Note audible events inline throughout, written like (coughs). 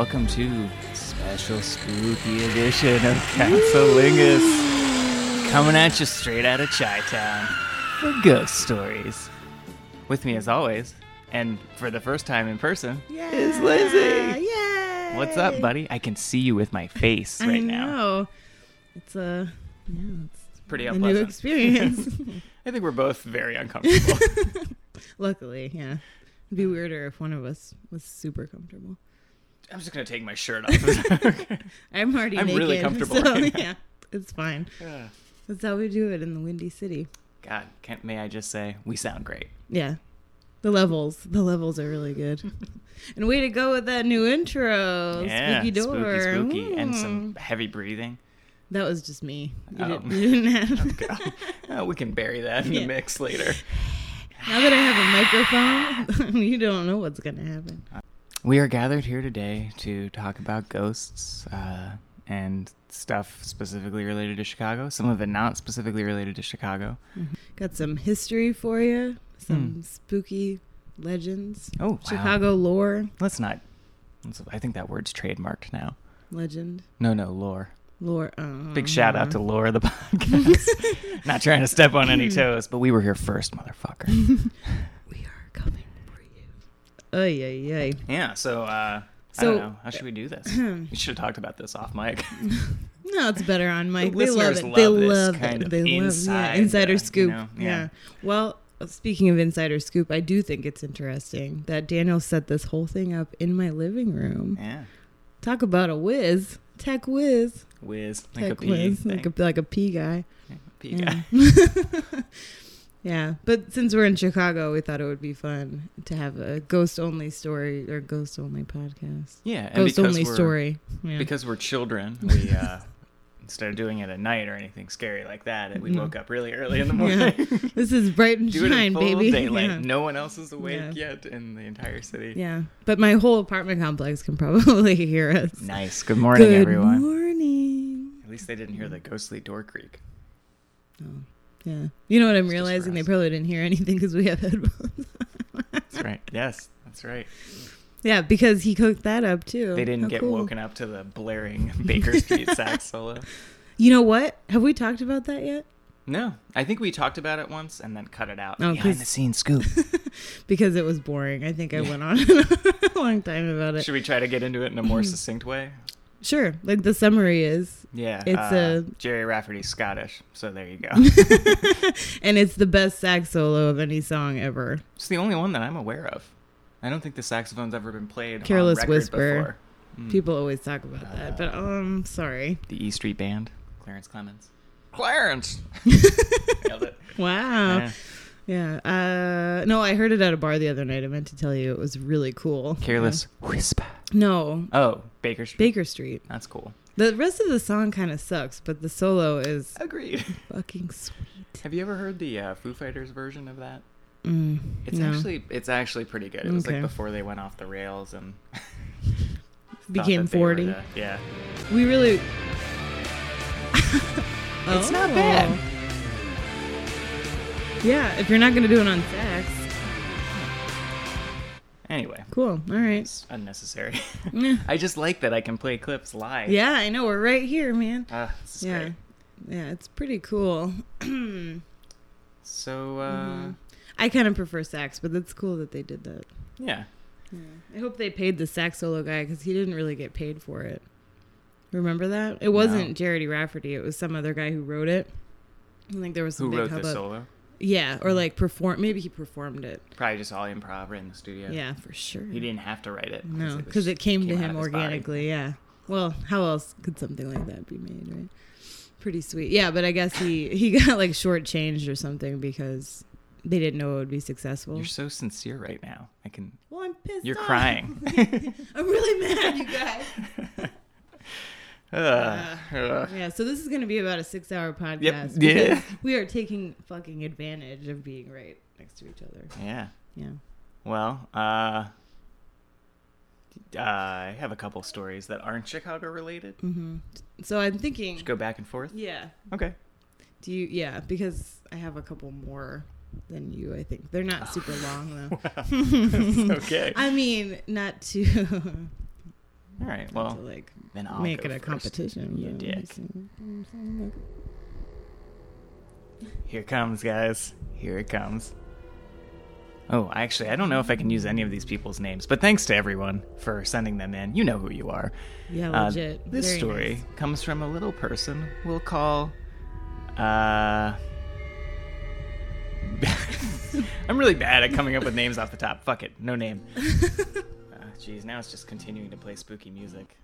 Welcome to special spooky edition of Castlelingus. Coming at you straight out of Chi Town for ghost stories. With me as always, and for the first time in person, is Lizzie. Yay! What's up, buddy? I can see you with my face right now. It's a yeah, it's Pretty a new unpleasant. experience. (laughs) (laughs) I think we're both very uncomfortable. (laughs) Luckily, yeah. It'd be weirder if one of us was super comfortable. I'm just gonna take my shirt off. (laughs) (laughs) I'm already I'm naked. really comfortable So, right (laughs) yeah, it's fine. Yeah. That's how we do it in the Windy City. God, can, may I just say we sound great. Yeah. The levels. The levels are really good. and way to go with that new intro. yeah, Spooky door. spooky, spooky, and some heavy breathing. That was just me. You, Oh. didn't, you didn't have. Okay. Uh, we can bury that in the mix later. Now that I have a microphone, you don't know what's going to happen. We are gathered here today to talk about ghosts uh, and stuff specifically related to Chicago. Some of it not specifically related to Chicago. Got some history for you, some Hmm. spooky legends, Oh, wow. Chicago lore, Let's not. let's- I think that word's trademarked now. legend, No, no, lore. lore. Uh, Big shout out to Lore the (laughs) podcast. (laughs) not trying to step on any (laughs) toes, but we were here first, motherfucker. We are coming. Ay, ay, ay. yeah, so uh, I So- don't know. How should we do this? (clears throat) we should have talked about this off mic. (laughs) No, it's better on Mike. they love it. love they this love it. They love inside, yeah, insider uh, you scoop. know, yeah. yeah. Well, speaking of insider scoop, I do think it's interesting that Daniel set this whole thing up in my living room. yeah. Talk about a whiz, tech whiz, Whiz. Like a tech pea whiz, like a like a pea guy. Pea Yeah. guy. (laughs) (laughs) yeah, but since we're in Chicago, we thought it would be fun to have a ghost only story or ghost only podcast. Yeah, and ghost only story. Yeah. Because we're children, we (laughs) uh, instead of doing it at night or anything scary like that, we No. woke up really early in the Yeah. morning. (laughs) this is bright and (laughs) Do shine, baby. daylight. Yeah. No one else is awake Yeah. yet in the entire city. Yeah, but my whole apartment complex can probably hear us. Nice. Good morning, Good everyone. Good morning. At least they didn't hear the ghostly door creak. Oh, yeah. You know what I'm It's realizing? They probably didn't hear anything because we have headphones. That's right. Yes, that's right. yeah, because he cooked that up too. They didn't How get cool. woken up to the blaring (laughs) Baker Street (laughs) sax solo. You know what? Have we talked about that yet? No, I think we talked about it once and then cut it out. Oh, Behind the scenes scoop. (laughs) Because it was boring. I think I went on a long time about it. Should we try to get into it in a more succinct way? Sure. Like the summary is, Yeah, It's uh, a- Gerry Rafferty's Scottish, so there you go. (laughs) and it's the best sax solo of any song ever. it's the only one that I'm aware of. I don't think the saxophone's ever been played. Careless Whisper. Before. Mm. People always talk about that, but um, sorry. the E Street Band, Clarence Clemons. (laughs) Clarence. (laughs) Wow. Yeah. Yeah. Uh, no, I heard it at a bar the other night. I meant to tell you it was really cool. Careless Whisper. Uh, no, Oh, Baker Street. Baker Street. That's cool. The rest of the song kind of sucks, but the solo is Agreed. (laughs) fucking sweet. Have you ever heard the uh, Foo Fighters version of that? Mm, It's no. actually it's actually pretty good. It was Okay. like before they went off the rails and (laughs) Became that they were 40. the- yeah. we really. (laughs) It's not Oh. bad. Yeah, if you're not gonna do it on sax, Anyway, cool. All right. it's unnecessary. Yeah. (laughs) I just like that I can play clips live. Yeah, I know. We're right here, man. Ah, is Yeah. great. Yeah, it's pretty cool. (clears throat) So uh Mhm. I kind of prefer sax, but it's cool that they did that. yeah. Yeah. I hope they paid the sax solo guy because he didn't really get paid for it. Remember that? It wasn't No. Jared Rafferty. It was some other guy who wrote it. I think there was some Who big wrote the solo? Yeah, or like perform. Maybe he performed it. Probably just all improv right in the studio. Yeah, for sure. He didn't have to write it. No, because it came to him of his body. organically. Yeah. Well, how else could something like that be made, right? Pretty sweet. Yeah, but I guess he he (laughs) got like shortchanged or something because they didn't know it would be successful. You're so sincere right now. I can. well, I'm pissed. You're off. crying. (laughs) I'm really mad, you guys. (laughs) Ugh, ugh. Yeah, so this is going to be about a six-hour podcast. Yep. Yeah. we are taking fucking advantage of being right next to each other. Yeah. Yeah. Well, uh, I have a couple stories that aren't Chicago related. hmm So I'm thinking. Just go back and forth. Yeah. Okay. Do you? Yeah, because I have a couple more than you. I think they're not super (laughs) long though. Okay. (laughs) I mean, not too. (laughs) All right. Well, to, like then I'll make it a first. competition. You dick. I'm saying- I'm saying, like, (laughs) Here comes, guys. Here it comes. Oh, actually, I don't know if I can use any of these people's names, but thanks to everyone for sending them in. You know who you are. Yeah, Uh, legit. this Very story nice. comes from a little person we'll call. Uh. (laughs) I'm really bad at coming up with names off the top. Fuck it, no name. (laughs) Jeez, now it's just continuing to play spooky music.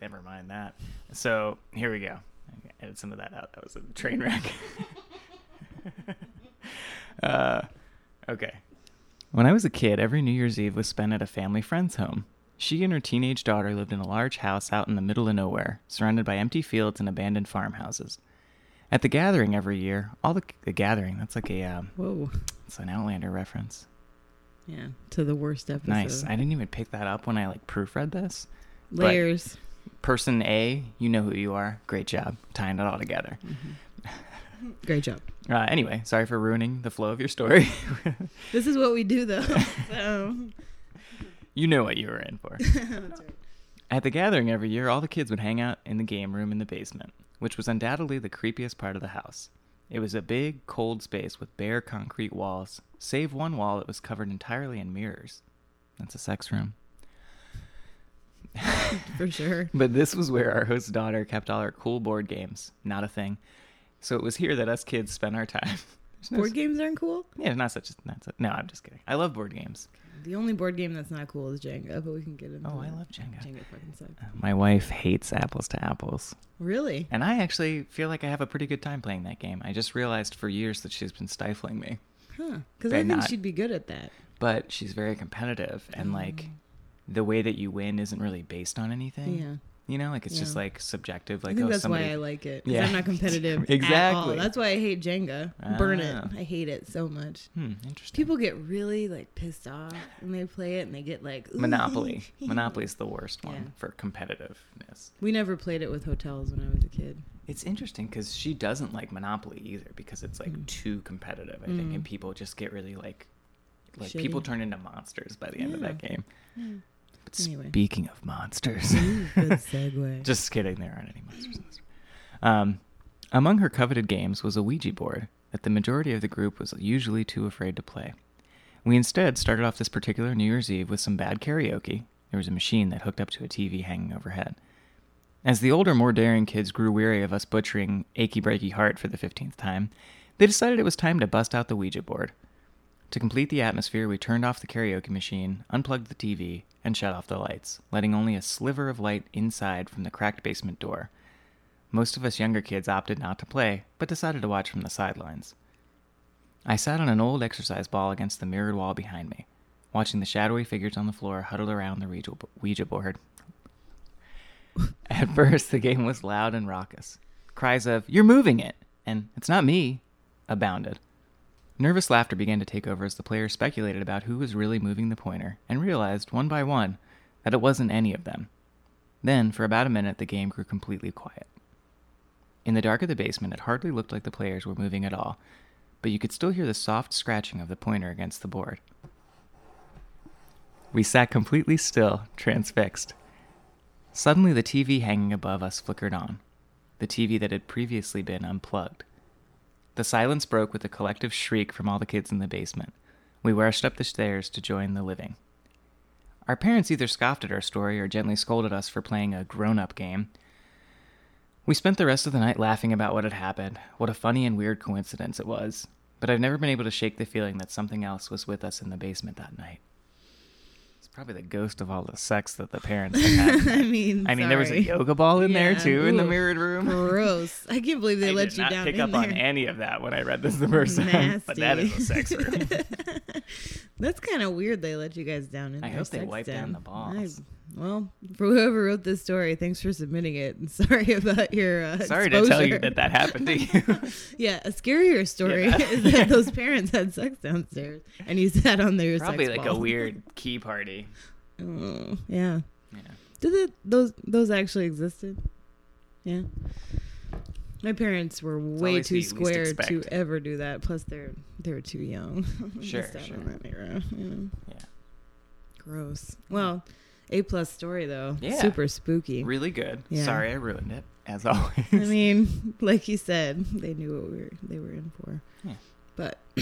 Never mind that. So here we go. Edit some of that out. That was a train wreck. (laughs) uh, okay. When I was a kid, every New Year's Eve was spent at a family friend's home. She and her teenage daughter lived in a large house out in the middle of nowhere, surrounded by empty fields and abandoned farmhouses. At the gathering every year, all the, the gathering, that's like a, um, Whoa. it's an Outlander reference. Yeah, to the worst episode. Nice. I didn't even pick that up when I like proofread this. but- Layers. Person A, you know who you are. Great job tying it all together. Great job. (laughs) Uh, anyway, sorry for ruining the flow of your story. (laughs) This is what we do, though. (laughs) so. you know what you were in for. That's right. At the gathering every year, all the kids would hang out in the game room in the basement, which was undoubtedly the creepiest part of the house. It was a big, cold space with bare concrete walls, save one wall that was covered entirely in mirrors. That's a sex room. (laughs) For sure. (laughs) But this was where our host's daughter kept all her cool board games. Not a thing. So it was here that us kids spent our time. (laughs) There's no Board s- games aren't cool. Yeah, not such a. Not such, no, I'm just kidding. I love board games. The only board game that's not cool is Jenga, but we can get into. Oh, I that. love Jenga. Jenga fucking sucks. Uh, My wife hates apples to apples. Really? And I actually feel like I have a pretty good time playing that game. I just realized for years that she's been stifling me. Huh? Because I think not. she'd be good at that. But she's very competitive and like the way that you win isn't really based on anything. Yeah. You know, like it's just like subjective. Like I think oh that's somebody why I like it. Yeah. I'm not competitive. (laughs) At all. Exactly. That's why I hate Jenga. Burn Ah. it. I hate it so much. Hmm, interesting. People get really like pissed off when they play it, and they get like "Ooh." Monopoly. (laughs) Monopoly is the worst one Yeah. for competitiveness. We never played it with hotels when I was a kid. It's interesting because she doesn't like Monopoly either because it's like Mm. too competitive. I think, Mm. and people just get really like, like people turn into monsters by the end of that game. But Anyway. speaking of monsters, Ooh, good (laughs) segue. just kidding, there aren't any monsters. in this. Um, among her coveted games was a Ouija board that the majority of the group was usually too afraid to play. We instead started off this particular New Year's Eve with some bad karaoke. There was a machine that hooked up to a TV hanging overhead. As the older, more daring kids grew weary of us butchering Achy Breaky Heart for the 15th time, they decided it was time to bust out the Ouija board. To complete the atmosphere, we turned off the karaoke machine, unplugged the TV, and shut off the lights, letting only a sliver of light inside from the cracked basement door. Most of us younger kids opted not to play, but decided to watch from the sidelines. I sat on an old exercise ball against the mirrored wall behind me, watching the shadowy figures on the floor huddled around the Ouija Ouija board. (laughs) At first, the game was loud and raucous. Cries of, You're moving it! and It's not me! abounded. Nervous laughter began to take over as the players speculated about who was really moving the pointer and realized, one by one, that it wasn't any of them. Then, for about a minute, the game grew completely quiet. In the dark of the basement, it hardly looked like the players were moving at all, but you could still hear the soft scratching of the pointer against the board. We sat completely still, transfixed. Suddenly, the TV hanging above us flickered on, the TV that had previously been unplugged. The silence broke with a collective shriek from all the kids in the basement. We rushed up the stairs to join the living. Our parents either scoffed at our story or gently scolded us for playing a grown up game. We spent the rest of the night laughing about what had happened, what a funny and weird coincidence it was, but I've never been able to shake the feeling that something else was with us in the basement that night. Probably the ghost of all the sex that the parents (laughs) had. I mean, I mean, there was a yoga ball in there Yeah, too in the mirrored room. Gross. I can't believe they I let did you not down pick up there. on any of that when I read this the first time, but that is a sex (laughs) room. That's kind of weird. They let you guys down in I hope they wipe down the balls. I- well, for whoever wrote this story, thanks for submitting it. And (laughs) sorry about your uh, Sorry to tell you that that happened to you. (laughs) Yeah, a scarier story Yeah. is that (laughs) those parents had sex downstairs and you sat on their Probably like a weird key party. Oh, yeah. Yeah. Did it, those those actually existed? Yeah. My parents were way too square to ever do that. Plus, they're they were too young. Sure, sure. era, you know. Yeah. Gross. Well, A plus story though. Yeah. Super spooky. Really good. Yeah. Sorry I ruined it, as always. I mean, like you said, they knew what we were they were in for. Yeah. But (clears throat)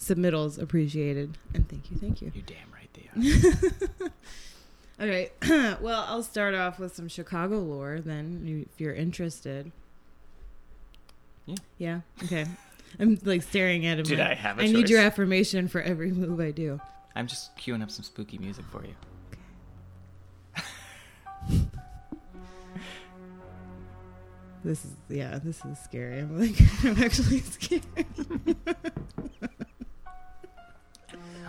submittals appreciated, and thank you, thank you. You're damn right they are. (laughs) All right. (clears throat) well, I'll start off with some Chicago lore then, if you're interested. Yeah. Yeah. Okay. I'm like staring at him. Did like, I have a I need your affirmation for every move I do. I'm just queuing up some spooky music for you. This is yeah. This is scary. I'm like (laughs) I'm actually scared.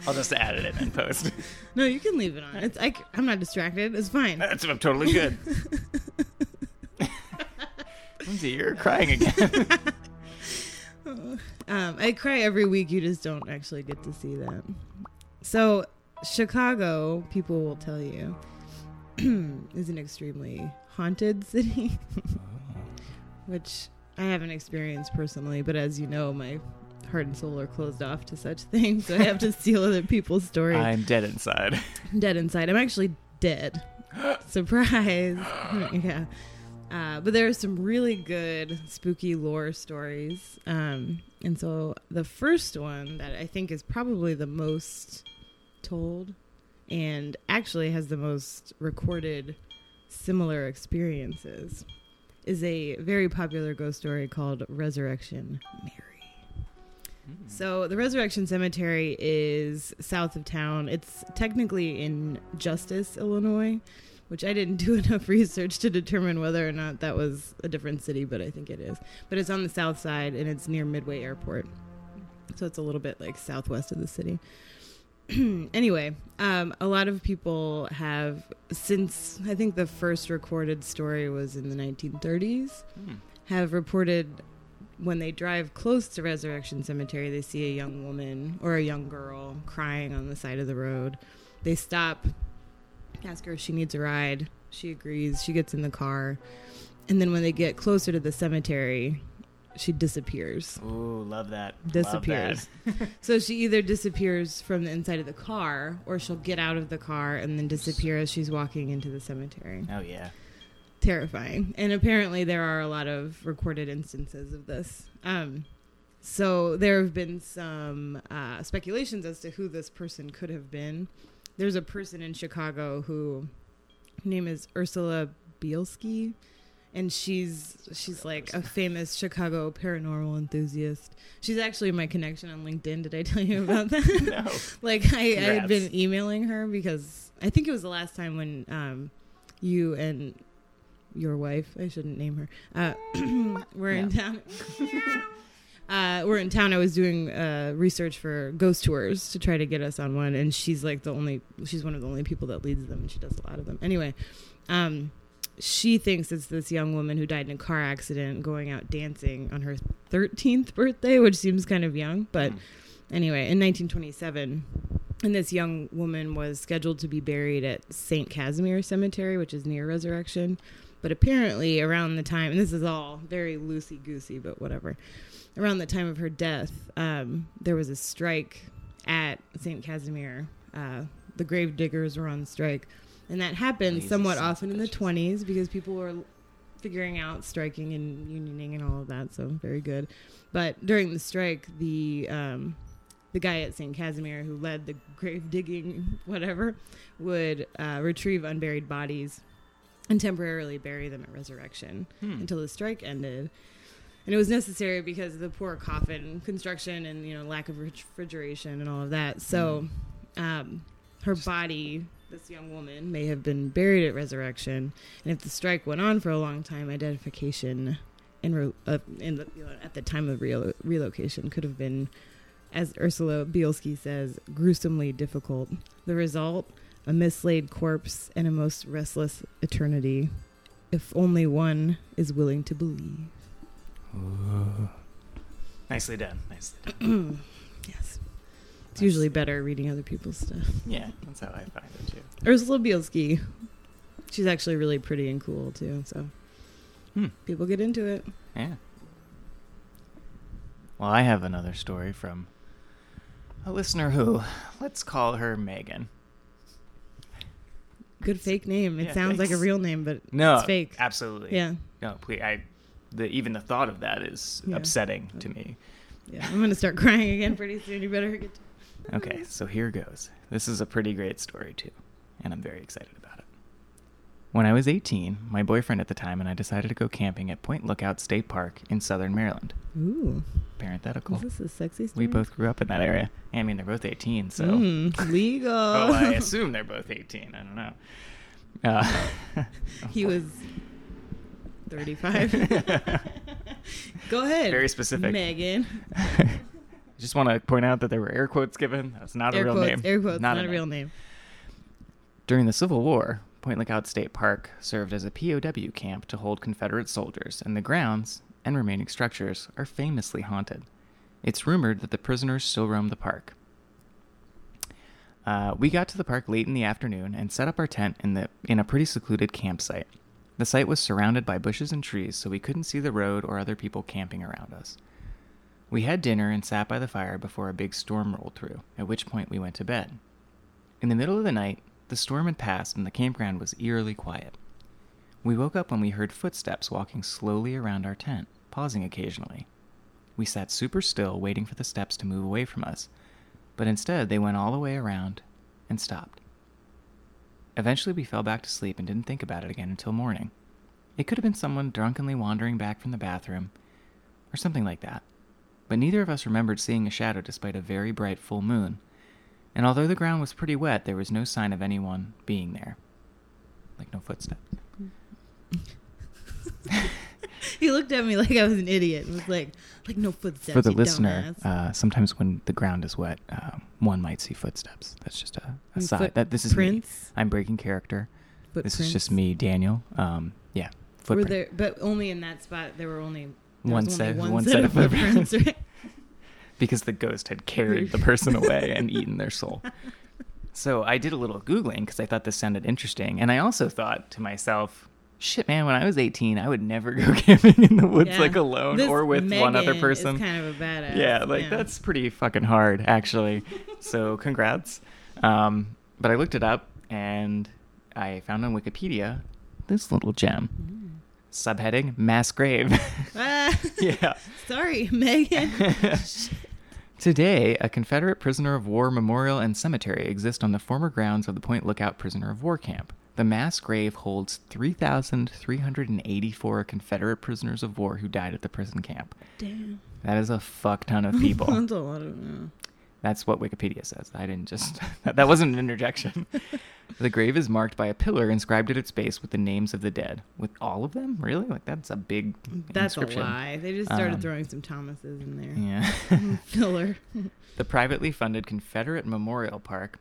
I'll just add it in and post. (laughs) No, you can leave it on. It's I, am not distracted. It's fine. That's I'm totally good. (laughs) Lindsay, you're crying again. Um, I cry every week. You just don't actually get to see that. So, Chicago, people will tell you, (clears throat) is an extremely haunted city, which I haven't experienced personally. But as you know, my heart and soul are closed off to such (laughs) things, so I have to (laughs) steal other people's stories. I'm dead inside. (laughs) dead inside. I'm actually dead. (gasps) Surprise. yeah. Uh, but there are some really good spooky lore stories. Um, and so the first one that I think is probably the most told and actually has the most recorded similar experiences is a very popular ghost story called Resurrection Mary. Hmm. So the Resurrection Cemetery is south of town. It's technically in Justice, Illinois, which I didn't (laughs) do enough research to determine whether or not that was a different city, but I think it is. But it's on the south side and it's near Midway Airport. So it's a little bit like southwest of the city. (clears throat) anyway, um, a lot of people have, since I think the first recorded story was in the 1930s, Hmm. have reported when they drive close to Resurrection Cemetery, they see a young woman or a young girl crying on the side of the road. They stop, ask her if she needs a ride. She agrees. She gets in the car. And then when they get closer to the cemetery, she disappears. Ooh, love that. Disappears. Love that. (laughs) So she either disappears from the inside of the car or she'll get out of the car and then disappear as she's walking into the cemetery oh yeah. terrifying. And apparently, there are a lot of recorded instances of this. Um, so there have been some uh, speculations as to who this person could have been. There's a person in Chicago who her name is Ursula Bielski, and she's she's like a famous Chicago paranormal enthusiast. She's actually my connection on LinkedIn. Did I tell you about that? (laughs) No. (laughs) like I, I had been emailing her because I think it was the last time when um, you and your wife, I shouldn't name her, uh, (clears throat) were in town. (laughs) Uh, we're in town. I was doing uh, research for ghost tours to try to get us on one, and she's like the only. She's one of the only people that leads them, and she does a lot of them. Anyway, um, she thinks it's this young woman who died in a car accident going out dancing on her 13th birthday, which seems kind of young, but Hmm. anyway, in 1927, and this young woman was scheduled to be buried at St. Casimir Cemetery, which is near Resurrection. But apparently, around the time, and this is all very loosey goosey, but whatever. Around the time of her death, um, there was a strike at St. Casimir. Uh, the grave diggers were on strike. And that happened somewhat often in the 20s because people were figuring out striking and unioning and all of that. So, very good. But during the strike, the um, the guy at St. Casimir who led the (laughs) grave digging, whatever, would uh, retrieve unburied bodies and temporarily bury them at resurrection Hmm. until the strike ended. And it was necessary because of the poor coffin construction and you know lack of refrigeration and all of that. So, um, her body, this young woman, may have been buried at resurrection. And if the strike went on for a long time, identification in, re- uh, in the, you know, at the time of relo- relocation could have been, as Ursula Bielski says, gruesomely difficult. The result: a mislaid corpse and a most restless eternity. If only one is willing to believe. Ooh. Nicely done. Nicely done. (clears throat) Yes. It's usually better reading other people's stuff. Yeah, that's how I find it too. Ursula Bielski. She's actually really pretty and cool too, so Hmm. people get into it. Yeah. Well, I have another story from a listener who, let's call her Megan. Good fake name. It Yeah, sounds like a real name, but No, it's fake. Absolutely. Yeah. No, please. I, the even the thought of that is Yeah. upsetting to me. Yeah, I'm gonna start crying again pretty soon. You better get. To- Okay, so here goes. This is a pretty great story too, and I'm very excited about it. When I was 18, my boyfriend at the time and I decided to go camping at Point Lookout State Park in southern Maryland. Ooh, Parenthetical. is this a sexy story? We both grew up in that area. I mean, they're both 18, so. Mm, legal. (laughs) Oh, I (laughs) assume they're both 18. I don't know. Uh, (laughs) he was 35. Go ahead. Very specific. Megan. I just want to point out that there were air quotes given. That's not air a real quotes. name. Air quotes. Not, a name. real name. During the Civil War, Point Lookout State Park served as a POW camp to hold Confederate soldiers, and the grounds and remaining structures are famously haunted. It's rumored that the prisoners still roam the park. Uh, we got to the park late in the afternoon and set up our tent in the in a pretty secluded campsite. The site was surrounded by bushes and trees, so we couldn't see the road or other people camping around us. We had dinner and sat by the fire before a big storm rolled through, at which point we went to bed. In the middle of the night, the storm had passed and the campground was eerily quiet. We woke up when we heard footsteps walking slowly around our tent, pausing occasionally. We sat super still, waiting for the steps to move away from us, but instead they went all the way around and stopped. Eventually, we fell back to sleep and didn't think about it again until morning. It could have been someone drunkenly wandering back from the bathroom, or something like that. But neither of us remembered seeing a shadow despite a very bright full moon, and although the ground was pretty wet, there was no sign of anyone being there. Like no footsteps. (laughs) He looked at me like I was an idiot. and was like, like no footsteps. For the listener, uh, sometimes when the ground is wet, uh, one might see footsteps. That's just a, a side. That this is me. I'm breaking character. This is just me, Daniel. Um, yeah, Were there, but only in that spot. There were only One set- one, one set, set of footprints. Right? (laughs) because the ghost had carried the (laughs) person away and eaten their soul. So I did a little Googling because I thought this sounded interesting. And I also thought to myself, shit, man, when I was 18, I would never (laughs) go camping in the woods Yeah. like alone This or with one other Megan person. kind of a badass. yeah, like that's pretty fucking hard, actually. so congrats. Um, but I looked it up and I found on Wikipedia this little gem. Subheading Mass Grave. Ah, (laughs) yeah. sorry, Megan. (laughs) Today, a Confederate prisoner of war memorial and cemetery exist on the former grounds of the Point Lookout prisoner of war camp. The mass grave holds 3,384 Confederate prisoners of war who died at the prison camp. Damn. That is a fuck ton of people. (laughs) That's a lot of. uh, That's what Wikipedia says. I didn't just. (laughs) that wasn't an interjection. (laughs) the grave is marked by a pillar inscribed at its base with the names of the dead. With all of them? Really? Like, that's a big That's a lie. They just started Um, throwing some Thomases in there. Yeah. (laughs) Filler. The privately funded Confederate Memorial Park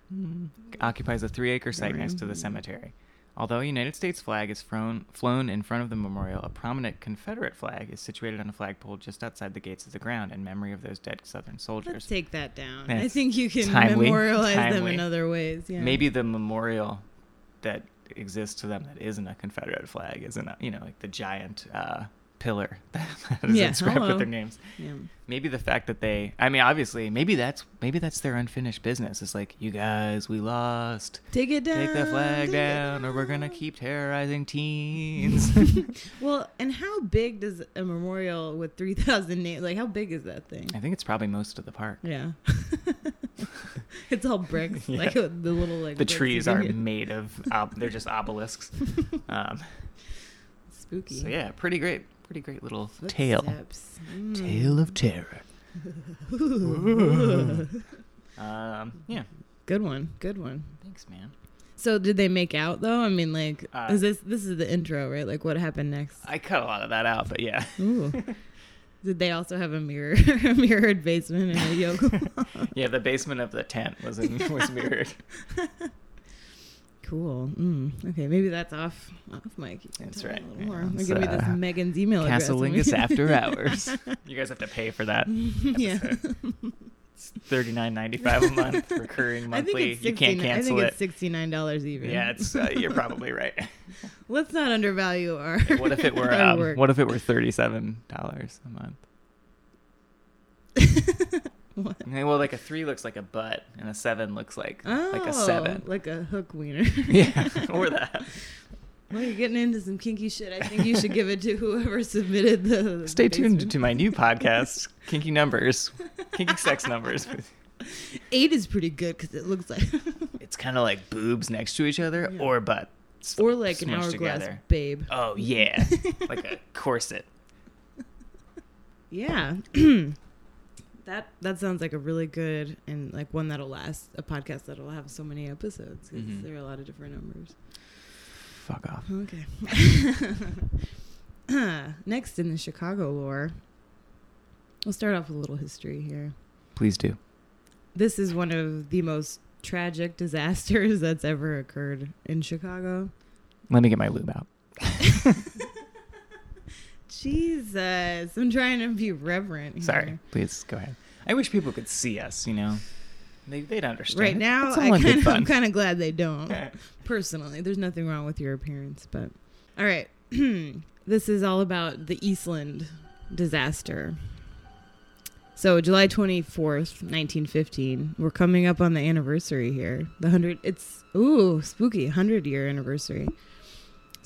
occupies a three acre site next to the cemetery. Although a United States flag is flown, flown in front of the memorial, a prominent Confederate flag is situated on a flagpole just outside the gates of the ground in memory of those dead Southern soldiers. Let's take that down. I think you can timely, memorialize them in other ways. Yeah. Maybe the memorial that exists to them that isn't a Confederate flag isn't, a, you know, like the giant uh, pillar (laughs) that is Yeah, inscribed hello. with their names. Yeah. maybe the fact that they i mean obviously maybe that's maybe that's their unfinished business it's like you guys we lost Take it down. take the flag it down or we're gonna keep terrorizing teens (laughs) (laughs) Well, and how big does a memorial with 3,000 names, like, how big is that thing? i think it's probably most of the park Yeah. it's all bricks. Yeah. Like the little, like, the trees are made of ob- they're just obelisks um, spooky. so yeah pretty great pretty great little tale Mm. tale of terror (laughs) um yeah Good one. Good one. thanks man So did they make out though? I mean, like, Uh, is this this is the intro, right? Like, what happened next? i cut a lot of that out but yeah Ooh. (laughs) Did they also have a mirror, a (laughs) mirrored basement and a yoga? yeah the basement of the tent was in, was mirrored cool. Mm. Okay, maybe that's off off mic. You can That's tell me right. A little more. Yeah, it's, give me this uh, Megan's email address. Castle when we- Lingus after hours. (laughs) You guys have to pay for that. (laughs) yeah. It's thirty nine ninety five a month, recurring (laughs) I think monthly. it's You can't 69 I cancel think it. it's sixty nine dollars even. Yeah, it's uh, you're probably right. Let's not undervalue our. what if it were um, what if it were thirty seven dollars a month? (laughs) what? Well, like a three looks like a butt, and a seven looks like Oh, like a seven. Oh, like a hook wiener. (laughs) yeah, (laughs) or that. well, you're getting into some kinky shit. I think you should give it to whoever submitted the. Stay tuned to my new podcast, Kinky Numbers, Kinky Sex Numbers. Eight is pretty good because it looks like, It's kind of like boobs next to each other, Yeah. or butt, or like an hourglass together. babe. Oh yeah, like a corset. Yeah. (clears throat) that that sounds like a really good and like one that'll last a podcast that'll have so many episodes because Mhm. there are a lot of different numbers. Fuck off. Okay. (laughs) Next in the Chicago lore, we'll start off with a little history here. Please do. This is one of the most tragic disasters (laughs) that's ever occurred in Chicago. Let me get my lube out. (laughs) Jesus, I'm trying to be reverent. Here. Sorry. Please go ahead. I wish people could see us. You know, they they'd understand. Right now, I all in good kind of, I'm fun. kind of glad they don't. Personally, there's nothing wrong with your appearance, but all right. (clears throat) this is all about the Eastland disaster. So, July 24th, 1915. We're coming up on the anniversary here. The 100 it's ooh, spooky 100 year anniversary.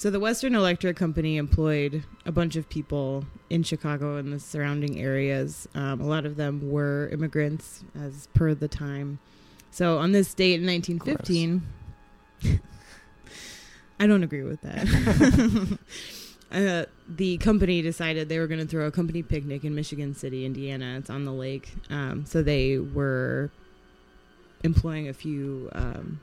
So, the Western Electric Company employed a bunch of people in Chicago and the surrounding areas. Um, a lot of them were immigrants, as per the time. So, on this date in 1915, (laughs) I don't agree with that. (laughs) uh, the company decided they were going to throw a company picnic in Michigan City, Indiana. It's on the lake. Um, so they were employing a few um,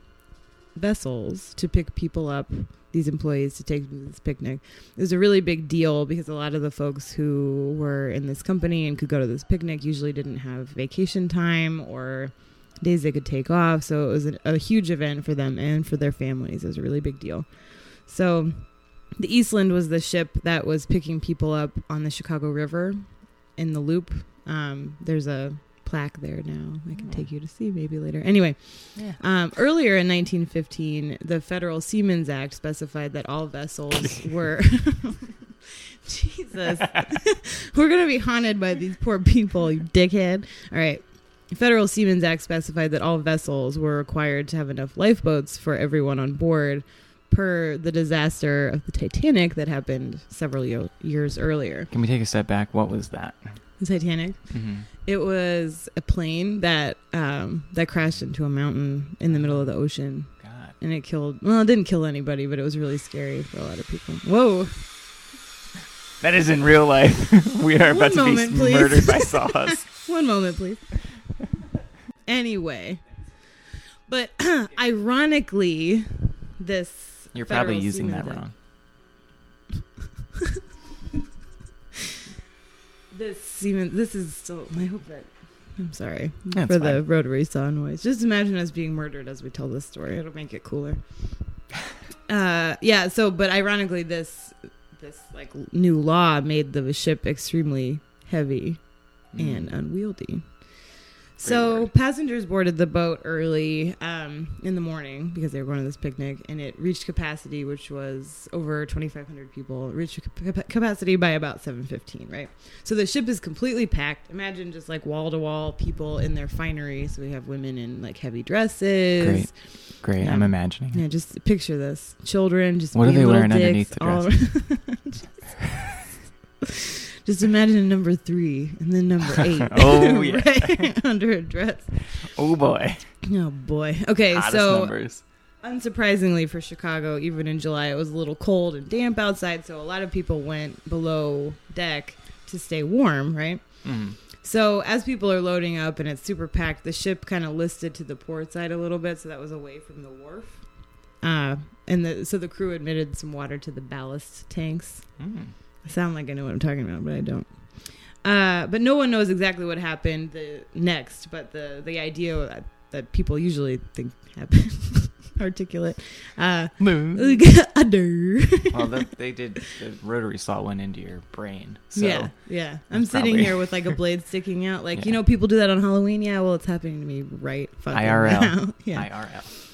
vessels to pick people up, these employees to take to this picnic. It was a really big deal because a lot of the folks who were in this company and could go to this picnic usually didn't have vacation time or days they could take off. So it was a, a huge event for them and for their families. It was a really big deal. So the Eastland was the ship that was picking people up on the Chicago River in the loop. Um, there's a plaque there now. I can Oh. take you to see maybe later. Anyway, Yeah. um, earlier in 1915, the Federal Seamen's Act specified that all vessels (laughs) were. (laughs) Jesus. (laughs) We're going to be haunted by these poor people, you dickhead. All right. Federal Seamen's Act specified that all vessels were required to have enough lifeboats for everyone on board, per the disaster of the Titanic that happened several years earlier. Can we take a step back? What was that? The Titanic. Mm-hmm. It was a plane that um, that crashed into a mountain in the middle of the ocean, God. and it killed. Well, it didn't kill anybody, but it was really scary for a lot of people. Whoa! (laughs) That is in real life. (laughs) we are about One to moment, be please. murdered by (laughs) saws. One moment, please. Anyway, but (clears throat) ironically, this You're probably using that wrong. This Siemens. This is still. I hope that. I'm sorry That's for the rotary saw noise. Just imagine us being murdered as we tell this story. It'll make it cooler. (laughs) Uh, yeah. So, but ironically, this this like new law made the ship extremely heavy Mm. and unwieldy. So word. passengers boarded the boat early um, in the morning because they were going to this picnic, and it reached capacity, which was over 2,500 people. It reached cap- capacity by about 7:15, right? So the ship is completely packed. Imagine just like wall to wall people in their finery. So we have women in like heavy dresses. Great. Great. Yeah. I'm imagining. Yeah, just picture this: children just What are they wearing underneath the all- (laughs) (laughs) just imagine number three and then number (laughs) eight. Oh, (laughs) yeah. right (laughs) under a dress. Oh boy. Oh boy. Okay, Hottest so numbers. unsurprisingly for Chicago, even in July, it was a little cold and damp outside, so a lot of people went below deck to stay warm, right? Mhm. So as people are loading up and it's super packed, the ship kind of listed to the port side a little bit, so that was away from the wharf. Uh, and the, so the crew admitted some water to the ballast tanks. Mm. I sound like I know what I'm talking about, but I don't. Uh, but no one knows exactly what happened the next. But the the idea that, that people usually think happened, (laughs) articulate. Uh, Moo. udder. (laughs) well, the, they did. The rotary saw went into your brain. So yeah, yeah. I'm that's sitting probably- here with like a blade sticking out. Like you know, people do that on Halloween. Yeah, well, it's happening to me right fucking IRL. now. (laughs) yeah. IRL.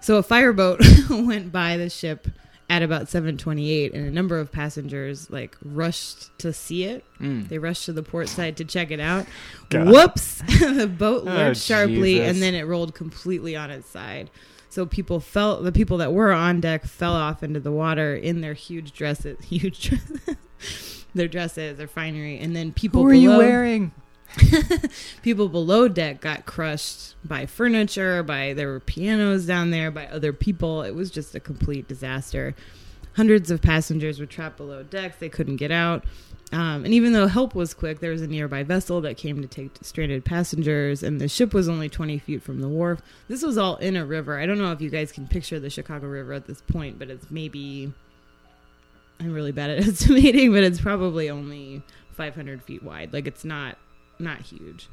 So a fireboat went by the ship at about 7:28, and a number of passengers like rushed to see it. Mm. They rushed to the port side to check it out. God. Whoops! (laughs) the boat Oh, lurched sharply, Jesus. and then it rolled completely on its side. So people fell. The people that were on deck fell off into the water in their huge dresses, (laughs) huge dresses, their dresses, their finery, and then people. Were Who are you wearing? (laughs) people below deck got crushed by furniture, by there were pianos down there, by other people. It was just a complete disaster. Hundreds of passengers were trapped below decks. They couldn't get out. Um, and even though help was quick, there was a nearby vessel that came to take stranded passengers, and the ship was only 20 feet from the wharf. This was all in a river. I don't know if you guys can picture the Chicago River at this point, but it's maybe. I'm really bad at (laughs) estimating, but it's probably only 500 feet wide. Like it's not not huge.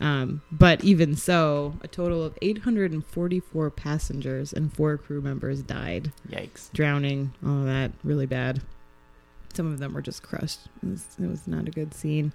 Um, but even so, a total of 844 passengers and four crew members died, Yikes. drowning, all of that, really bad. Some of them were just crushed. It was, it was not a good scene.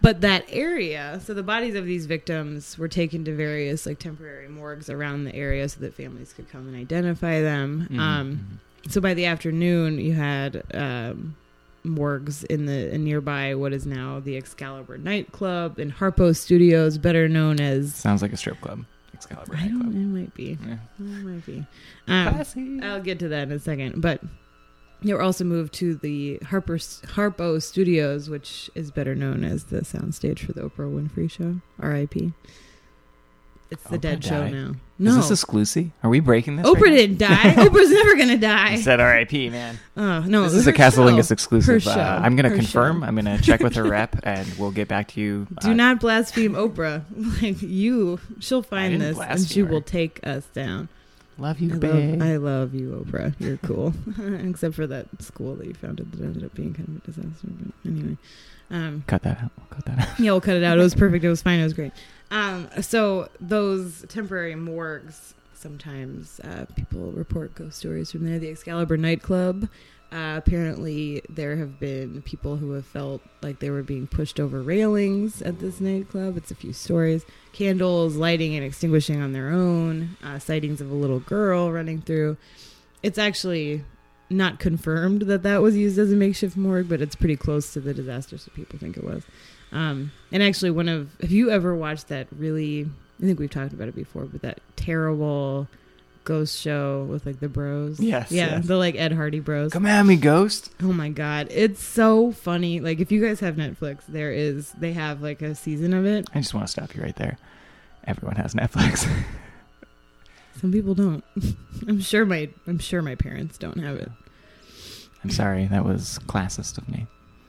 But that area, so the bodies of these victims were taken to various like temporary morgues around the area so that families could come and identify them. Mhm. Um, so by the afternoon, you had um, morgues in the in nearby what is now the Excalibur nightclub in Harpo Studios, better known as Sounds like a strip club. Excalibur I don't. nightclub. It might be. Yeah. It might be. Um, I'll get to that in a second, but. They were also moved to the Harper Harpo Studios, which is better known as the soundstage for the Oprah Winfrey Show. R.I.P. It's the Oprah dead show died? Now. Is No, this exclusive? Are we breaking this? Oprah right didn't die. (laughs) Oprah's never gonna die. You said R.I.P. Man. Oh no, this is a her Casalingus exclusive. Her Uh. I'm going to Her confirm. show. I'm going to check with her (laughs) rep, and we'll get back to you. Do uh, not blaspheme Oprah. (laughs) Like you, she'll find this and she her. will take us down. Love I you, love, babe. I love you, Oprah. You're cool. Except for that school that you founded that ended up being kind of a disaster. But anyway, um, Cut that out. We'll cut that out. yeah, we'll cut it out. It was perfect. It was fine. It was great. Um, so those temporary morgues, sometimes uh, people report ghost stories from there. The Excalibur nightclub. Uh, apparently, there have been people who have felt like they were being pushed over railings at this nightclub. It's a few stories. Candles lighting and extinguishing on their own. Uh, sightings of a little girl running through. It's actually not confirmed that that was used as a makeshift morgue, but it's pretty close to the disaster, so people think it was. Um, and actually, one of have you ever watched that really? I think we've talked about it before, but that terrible ghost show with like the bros. Yes, yeah, yes. the like Ed Hardy bros. Come at me, ghost. Oh my god, it's so funny. Like if you guys have Netflix, there is they have like a season of it. I just want to stop you right there. Everyone has Netflix. (laughs) Some people don't. (laughs) I'm sure my I'm sure my parents don't have it. I'm sorry. That was classist of me.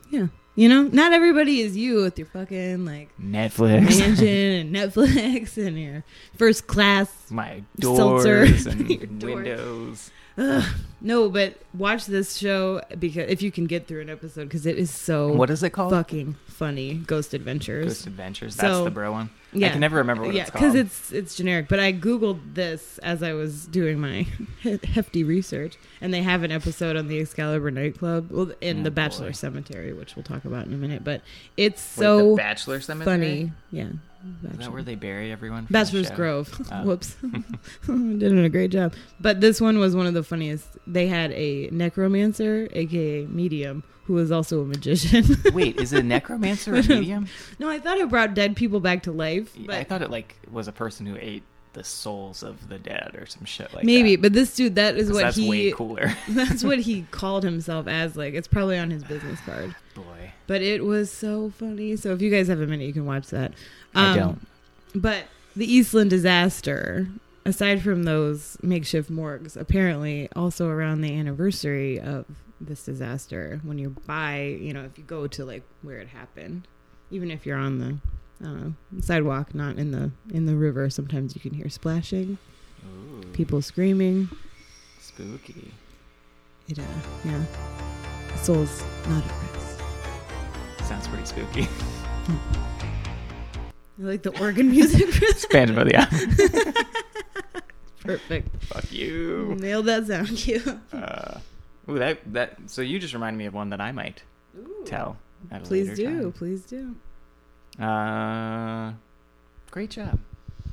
Yeah, you know, not everybody is you with your fucking like Netflix. mansion and (laughs) Netflix and your first class My Seltzer. doors (laughs) and Your windows. Ugh. No, but watch this show because if you can get through an episode because it is so What is it called? fucking funny. Ghost Adventures. Ghost Adventures. That's So- the bro one. yeah, I can never remember what yeah, it's called. because it's it's generic. But I googled this as I was doing my (laughs) hefty research, and they have an episode on the Excalibur nightclub, well, in Oh, the Bachelor boy. Cemetery, which we'll talk about in a minute. But it's Wait, so the Bachelor Cemetery. funny. Yeah, Is that where they bury everyone? Bachelor's? Grove. Oh. (laughs) Whoops. (laughs) Did a great job. But this one was one of the funniest. They had a necromancer, aka medium, who was also a magician. (laughs) Wait, is a necromancer a medium? no, I thought it brought dead people back to life. But I thought it like was a person who ate the souls of the dead or some shit like maybe, that. but this dude, that is what that's he. way cooler. that's what he called himself as. Like, it's probably on his business card. Boy, But it was so funny. So if you guys have a minute, you can watch that. I Um, don't. But the Eastland disaster, aside from those makeshift morgues, apparently also around the anniversary of this disaster, when you buy, you know, if you go to like where it happened, even if you're on the I know, sidewalk, not in the in the river, sometimes you can hear splashing, Ooh, people screaming. spooky. It, uh, yeah, the soul's not at rest. Sounds pretty spooky. Like the organ music. for the yeah. (laughs) Perfect. Fuck you. Nailed that sound (laughs) cue. Uh, ooh, that that. So you just reminded me of one that I might tell. At a Please do. time. Please do. Uh, great job.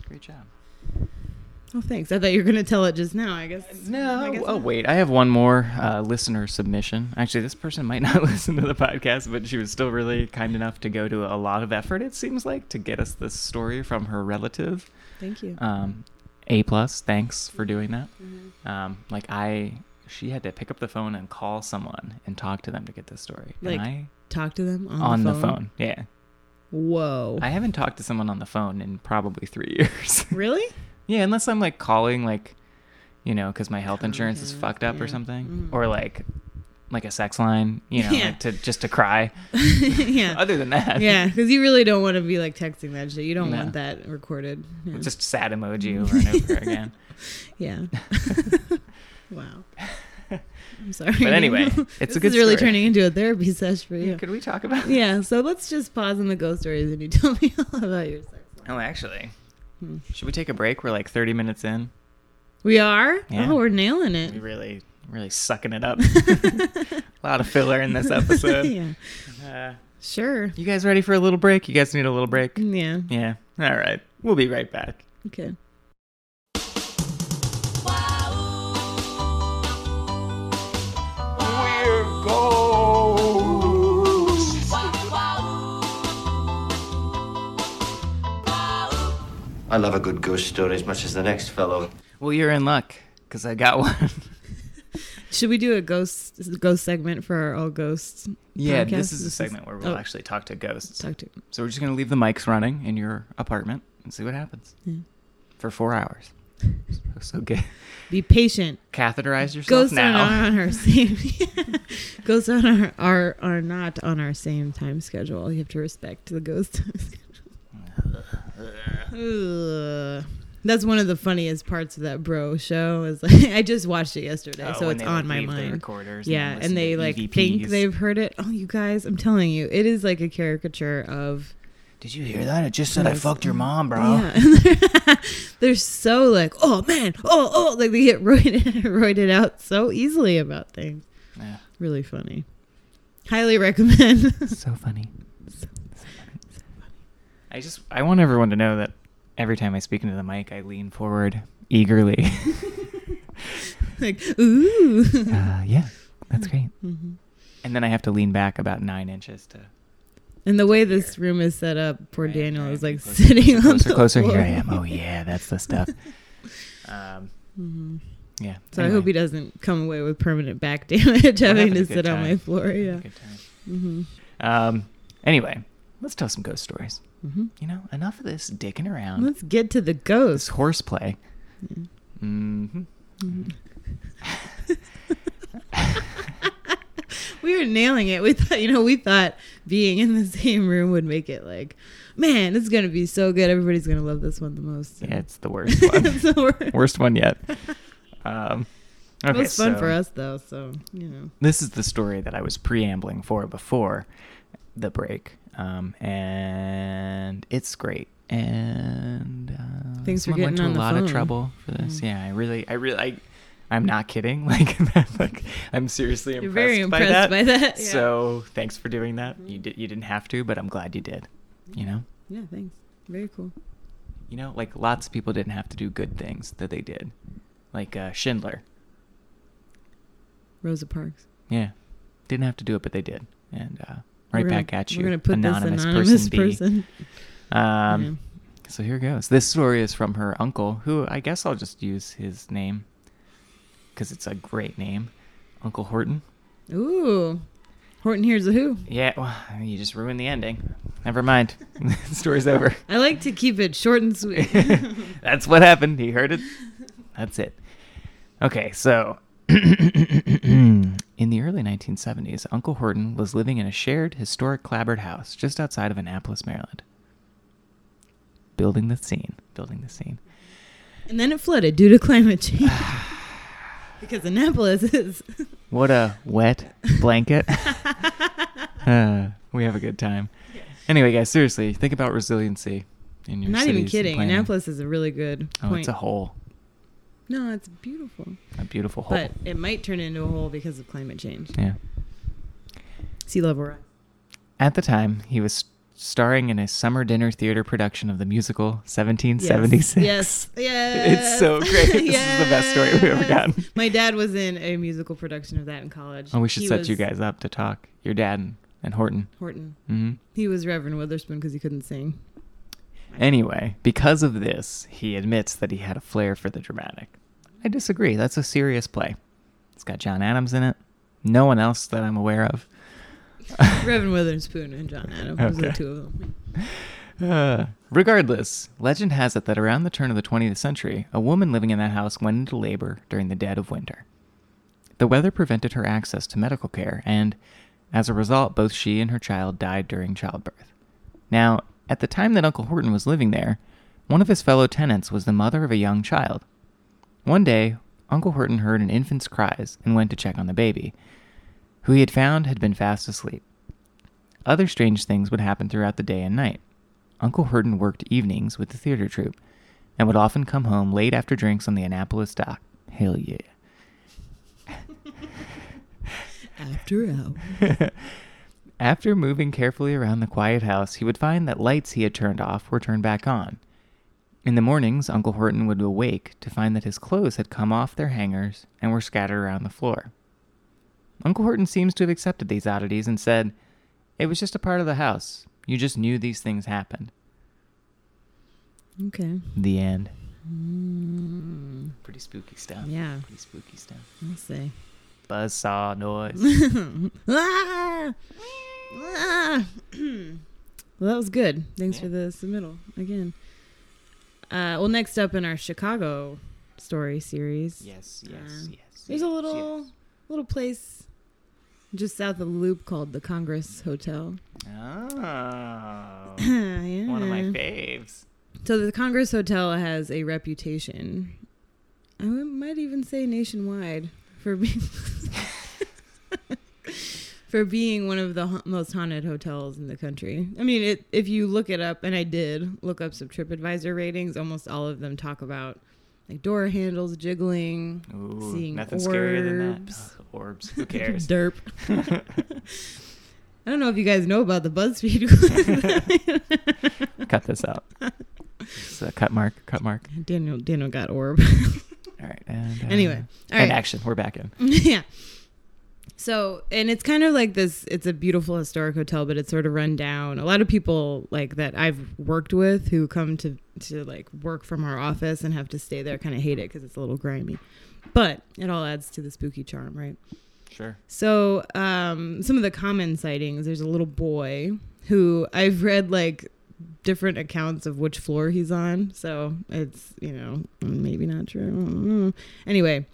Great job. Oh, thanks. I thought you were going to tell it just now. I guess. No. I guess oh, not. wait. I have one more uh, listener submission. Actually, this person might (laughs) not listen to the podcast, but she was still really kind enough to go to a lot of effort, it seems like, to get us this story from her relative. Thank you. Um, a plus. Thanks for doing that. Mhm. Um, like I, she had to pick up the phone and call someone and talk to them to get this story. Like, and I Talk to them on, on the, the phone. phone. Yeah. Whoa. I haven't talked to someone on the phone in probably three (laughs) years. really? Yeah, unless I'm like calling like, you know, because my health insurance is fucked up or yeah. something, Mhm. or like, like a sex line, you know, Yeah. like to just to cry. (laughs) yeah. (laughs) Other than that, yeah, because you really don't want to be like texting that shit. You don't No. want that recorded. Yeah. just sad emoji (laughs) over and over again. yeah. wow. I'm sorry. But anyway, it's a good This is really story. turning into a therapy session for you. Could we talk about? Yeah. So let's just pause on the ghost stories and you tell me all about your sex. life. Oh, actually, Hmm. should we take a break? We're like 30 minutes in. We are. Yeah. Oh, we're nailing it. We really, really sucking it up. (laughs) a lot of filler in this episode. (laughs) yeah. Uh, Sure. you guys ready for a little break? You guys need a little break? Yeah. Yeah. All right. We'll be right back. Okay. I love a good ghost story as much as the next fellow. Well, you're in luck because I got one. (laughs) Should we do a ghost ghost segment for our all ghosts? yeah, podcast? this is a This is- segment where we'll oh. actually talk to ghosts. Talk to. So we're just gonna leave the mics running in your apartment and see what happens Yeah. for four hours. (laughs) So get Be patient. catheterize yourself Ghosts are now. not on our same. (laughs) ghosts are, not- are are not on our same time schedule. You have to respect the ghost time schedule. Ugh. That's one of the funniest parts of that bro show. Is like (laughs) I just watched it yesterday, Oh, so it's they, on like, my mind. recorders Yeah, then listen and they like EVPs. think they've heard it. Oh, you guys, I'm telling you, it is like a caricature of. Did you hear that? It just said I fucked your mom, bro. Yeah, they're, (laughs) they're so like, oh man, oh oh, like they get roided, (laughs) roided out so easily about things. Yeah. Really funny. Highly recommend. So funny. I just I want everyone to know that every time I speak into the mic, I lean forward eagerly. (laughs) like, ooh. uh, yeah, that's great. Mhm. And then I have to lean back about nine inches to And the way this room is set up, poor Right, Daniel right. is like Closer, sitting on closer, the closer. floor. Here I am. Oh yeah, that's the stuff. (laughs) Um, Mhm. yeah. So I hope he doesn't come away with permanent back (laughs) damage having to sit on my floor. Yeah. good time. hmm Um. Anyway, let's tell some ghost stories. Hmm You know, enough of this dicking around. Let's get to the ghost. this horseplay. Yeah. hmm Mhm. we were nailing it. We thought, you know, we thought being in the same room would make it like, man, it's gonna be so good. Everybody's gonna love this one the most. Yeah, it's the worst (laughs) one. the worst. worst one yet. (laughs) Um, okay, it was fun so for us though. So you know, This is the story that I was preambling for before the break, um, and it's great. And uh, Thanks for someone went getting to a lot of trouble for this. Mm. Yeah, I really, I really, I, I'm not kidding. (laughs) Like, (laughs) like I'm seriously impressed, you're very by impressed that. by that. yeah. So thanks for doing that. You Mhm. did, you didn't have to, but I'm glad you did. You know, yeah, thanks. Very cool. you know, like lots of people didn't have to do good things that they did, like uh, Schindler. Rosa Parks. Yeah, didn't have to do it, but they did. And uh, right gonna- back at you, We're gonna put anonymous, this anonymous person, person. Um, Yeah. So here goes. This story is from her uncle, who I guess I'll just use his name because it's a great name, Uncle Horton. Ooh, Horton hears a who. Yeah, well, you just ruined the ending. Never mind. (laughs) the story's over. I like to keep it short and sweet. (laughs) That's what happened. He heard it. That's it. Okay, so (coughs) in the early 1970s, Uncle Horton was living in a shared historic clapboard house just outside of Annapolis, Maryland. Building the scene. Building the scene. and then it flooded due to climate change. (sighs) because Annapolis is. (laughs) What a wet blanket. (laughs) (laughs) Uh, we have a good time. Anyway, guys, seriously, think about resiliency in your Not even kidding. Annapolis is a really good Oh, point. it's a hole. No, it's beautiful. A beautiful hole. But it might turn into a hole because of climate change. yeah. Sea level rise. At the time, he was starring in a summer dinner theater production of the musical 1776. Yes. Yes. (laughs) It's so great. (laughs) This is the best story we've ever gotten. My dad was in a musical production of that in college. Oh, we should He set was you guys up to talk. Your dad and, and Horton. Horton. hmm He was Reverend Witherspoon because he couldn't sing. Anyway, because of this, he admits that he had a flair for the dramatic. I disagree. That's a serious play. It's got John Adams in it. No one else that I'm aware of. (laughs) Reverend Witherspoon and John Adams. Are the two of them. Uh, regardless, legend has it that around the turn of the 20th century, a woman living in that house went into labor during the dead of winter. The weather prevented her access to medical care, and as a result, both she and her child died during childbirth. Now, at the time that Uncle Horton was living there, one of his fellow tenants was the mother of a young child. One day, Uncle Horton heard an infant's cries and went to check on the baby, who he had found had been fast asleep. Other strange things would happen throughout the day and night. Uncle Horton worked evenings with the theater troupe and would often come home late after drinks on the Annapolis dock. Hell yeah. After hours. (laughs) After moving carefully around the quiet house, he would find that lights he had turned off were turned back on. In the mornings, Uncle Horton would awake to find that his clothes had come off their hangers and were scattered around the floor. Uncle Horton seems to have accepted these oddities and said, It was just a part of the house. You just knew these things happened. Okay. The end. Mm, Pretty spooky stuff. yeah, Pretty spooky stuff. I'll say. Buzz saw noise. (laughs) ah! Ah! (clears throat) well, that was good. Thanks Yeah. for the submittal again. Uh, well, next up in our Chicago story series, yes, yes, yes, Um, yes. there's a little little place just south of the Loop called the Congress Hotel. Oh. (coughs) yeah. One of my faves. So the Congress Hotel has a reputation. I might even say nationwide for being (laughs) (laughs) for being one of the ha- most haunted hotels in the country. I mean, it, if you look it up, and I did look up some TripAdvisor ratings, almost all of them talk about like door handles jiggling, Ooh, Seeing nothing scarier than that. orbs. Ugh, orbs. Who cares? (laughs) derp. (laughs) I don't know if you guys know about the BuzzFeed. (laughs) cut this out. It's a cut mark. Cut mark. Daniel Daniel got orb. All right. And, uh, Anyway, all and right. action. We're back in. yeah. So, and it's kind of like this it's a beautiful historic hotel, but it's sort of run down. A lot of people like that I've worked with who come to to like work from our office and have to stay there kind of hate it cuz it's a little grimy. But it all adds to the spooky charm, right? Sure. So, um, some of the common sightings there's a little boy who I've read like different accounts of which floor he's on. So, it's, you know, maybe not true. I don't know. Anyway,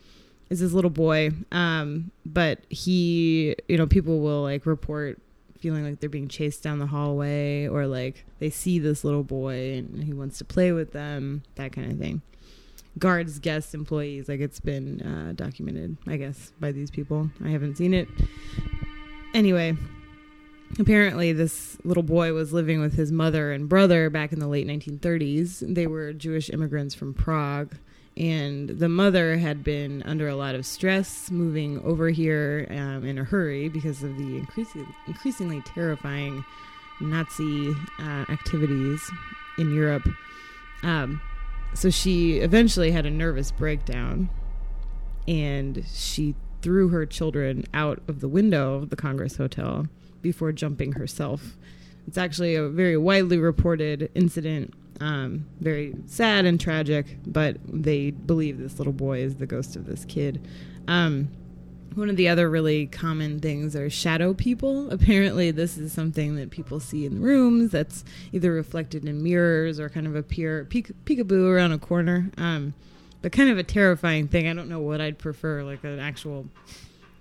is this little boy. Um, but he, you know, people will like report feeling like they're being chased down the hallway or like they see this little boy and he wants to play with them, that kind of thing guards, guests, employees. Like it's been uh, documented, I guess, by these people. I haven't seen it. Anyway, apparently this little boy was living with his mother and brother back in the late 1930s. They were Jewish immigrants from Prague. And the mother had been under a lot of stress moving over here um, in a hurry because of the increasing, increasingly terrifying Nazi uh, activities in Europe. Um, so she eventually had a nervous breakdown and she threw her children out of the window of the Congress Hotel before jumping herself. It's actually a very widely reported incident, um, very sad and tragic, but they believe this little boy is the ghost of this kid. Um, one of the other really common things are shadow people. (laughs) Apparently, this is something that people see in rooms that's either reflected in mirrors or kind of appear peek, peekaboo around a corner. Um, but kind of a terrifying thing. I don't know what I'd prefer, like an actual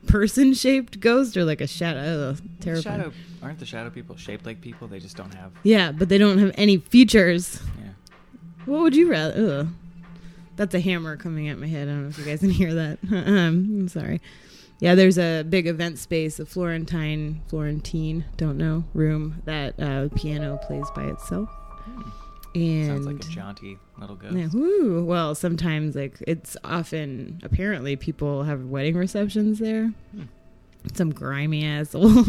person-shaped ghost or like a shadow. Terrifying. Shadow. Aren't the shadow people shaped like people? They just don't have. Yeah, but they don't have any features. Yeah. What would you rather? Ugh. That's a hammer coming at my head. I don't know if you guys can (laughs) hear that. (laughs) um, I'm sorry. Yeah, there's a big event space, a Florentine, Florentine, don't know, room that uh, piano plays by itself. And Sounds like a jaunty little ghost. yeah, whoo. Well, sometimes like it's often apparently people have wedding receptions there. Hmm. Some grimy ass old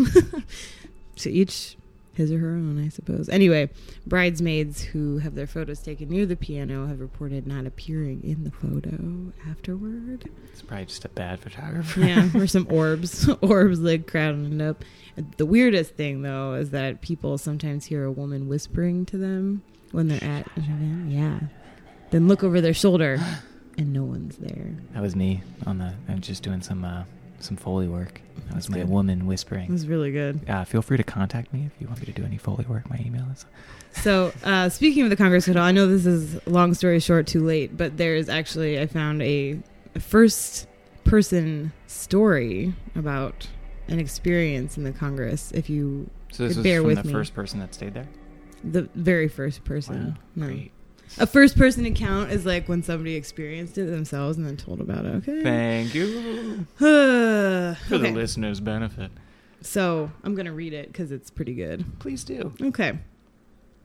(laughs) to each his or her own, I suppose. Anyway, bridesmaids who have their photos taken near the piano have reported not appearing in the photo afterward. It's probably just a bad photographer. Yeah, or (laughs) some orbs, (laughs) orbs like crowding up. The weirdest thing though is that people sometimes hear a woman whispering to them when they're at an event. Yeah, then look over their shoulder, and no one's there. That was me on the. I'm just doing some uh, some foley work. That was That's my good. woman whispering. It was really good. Uh, feel free to contact me if you want me to do any foley work. My email is. So, uh, speaking of the Congress Hotel, I know this is long story short, too late, but there's actually I found a, a first person story about an experience in the Congress. If you So this was Bear from with the me. first person that stayed there. The very first person, Wow, No. great. a first person account is like when somebody experienced it themselves and then told about it. Okay, Thank you (sighs) for for the listeners' benefit. So I'm gonna read it because it's pretty good. Please do. Okay.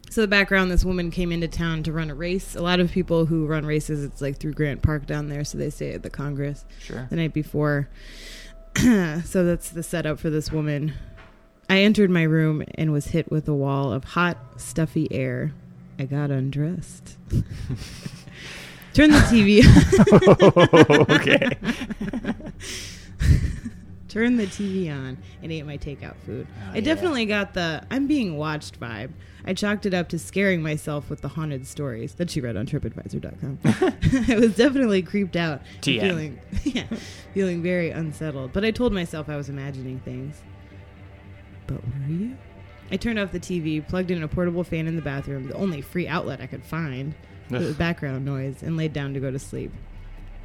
So the background: this woman came into town to run a race. A lot of people who run races, it's like through Grant Park down there, so they stay at the Congress Sure. the night before. (clears throat) so that's the setup for this woman. I entered my room and was hit with a wall of hot, stuffy air. I got undressed. (laughs) Turn the TV. (laughs) (laughs) okay. Turn the TV on and ate my takeout food. Oh, I yeah. definitely got the I'm being watched vibe. I chalked it up to scaring myself with the haunted stories that she read on TripAdvisor.com. I was definitely creeped out, TM. feeling yeah, feeling very unsettled. But I told myself I was imagining things. But were you? I turned off the TV, plugged in a portable fan in the bathroom, the only free outlet I could find, with Ugh. background noise, and laid down to go to sleep.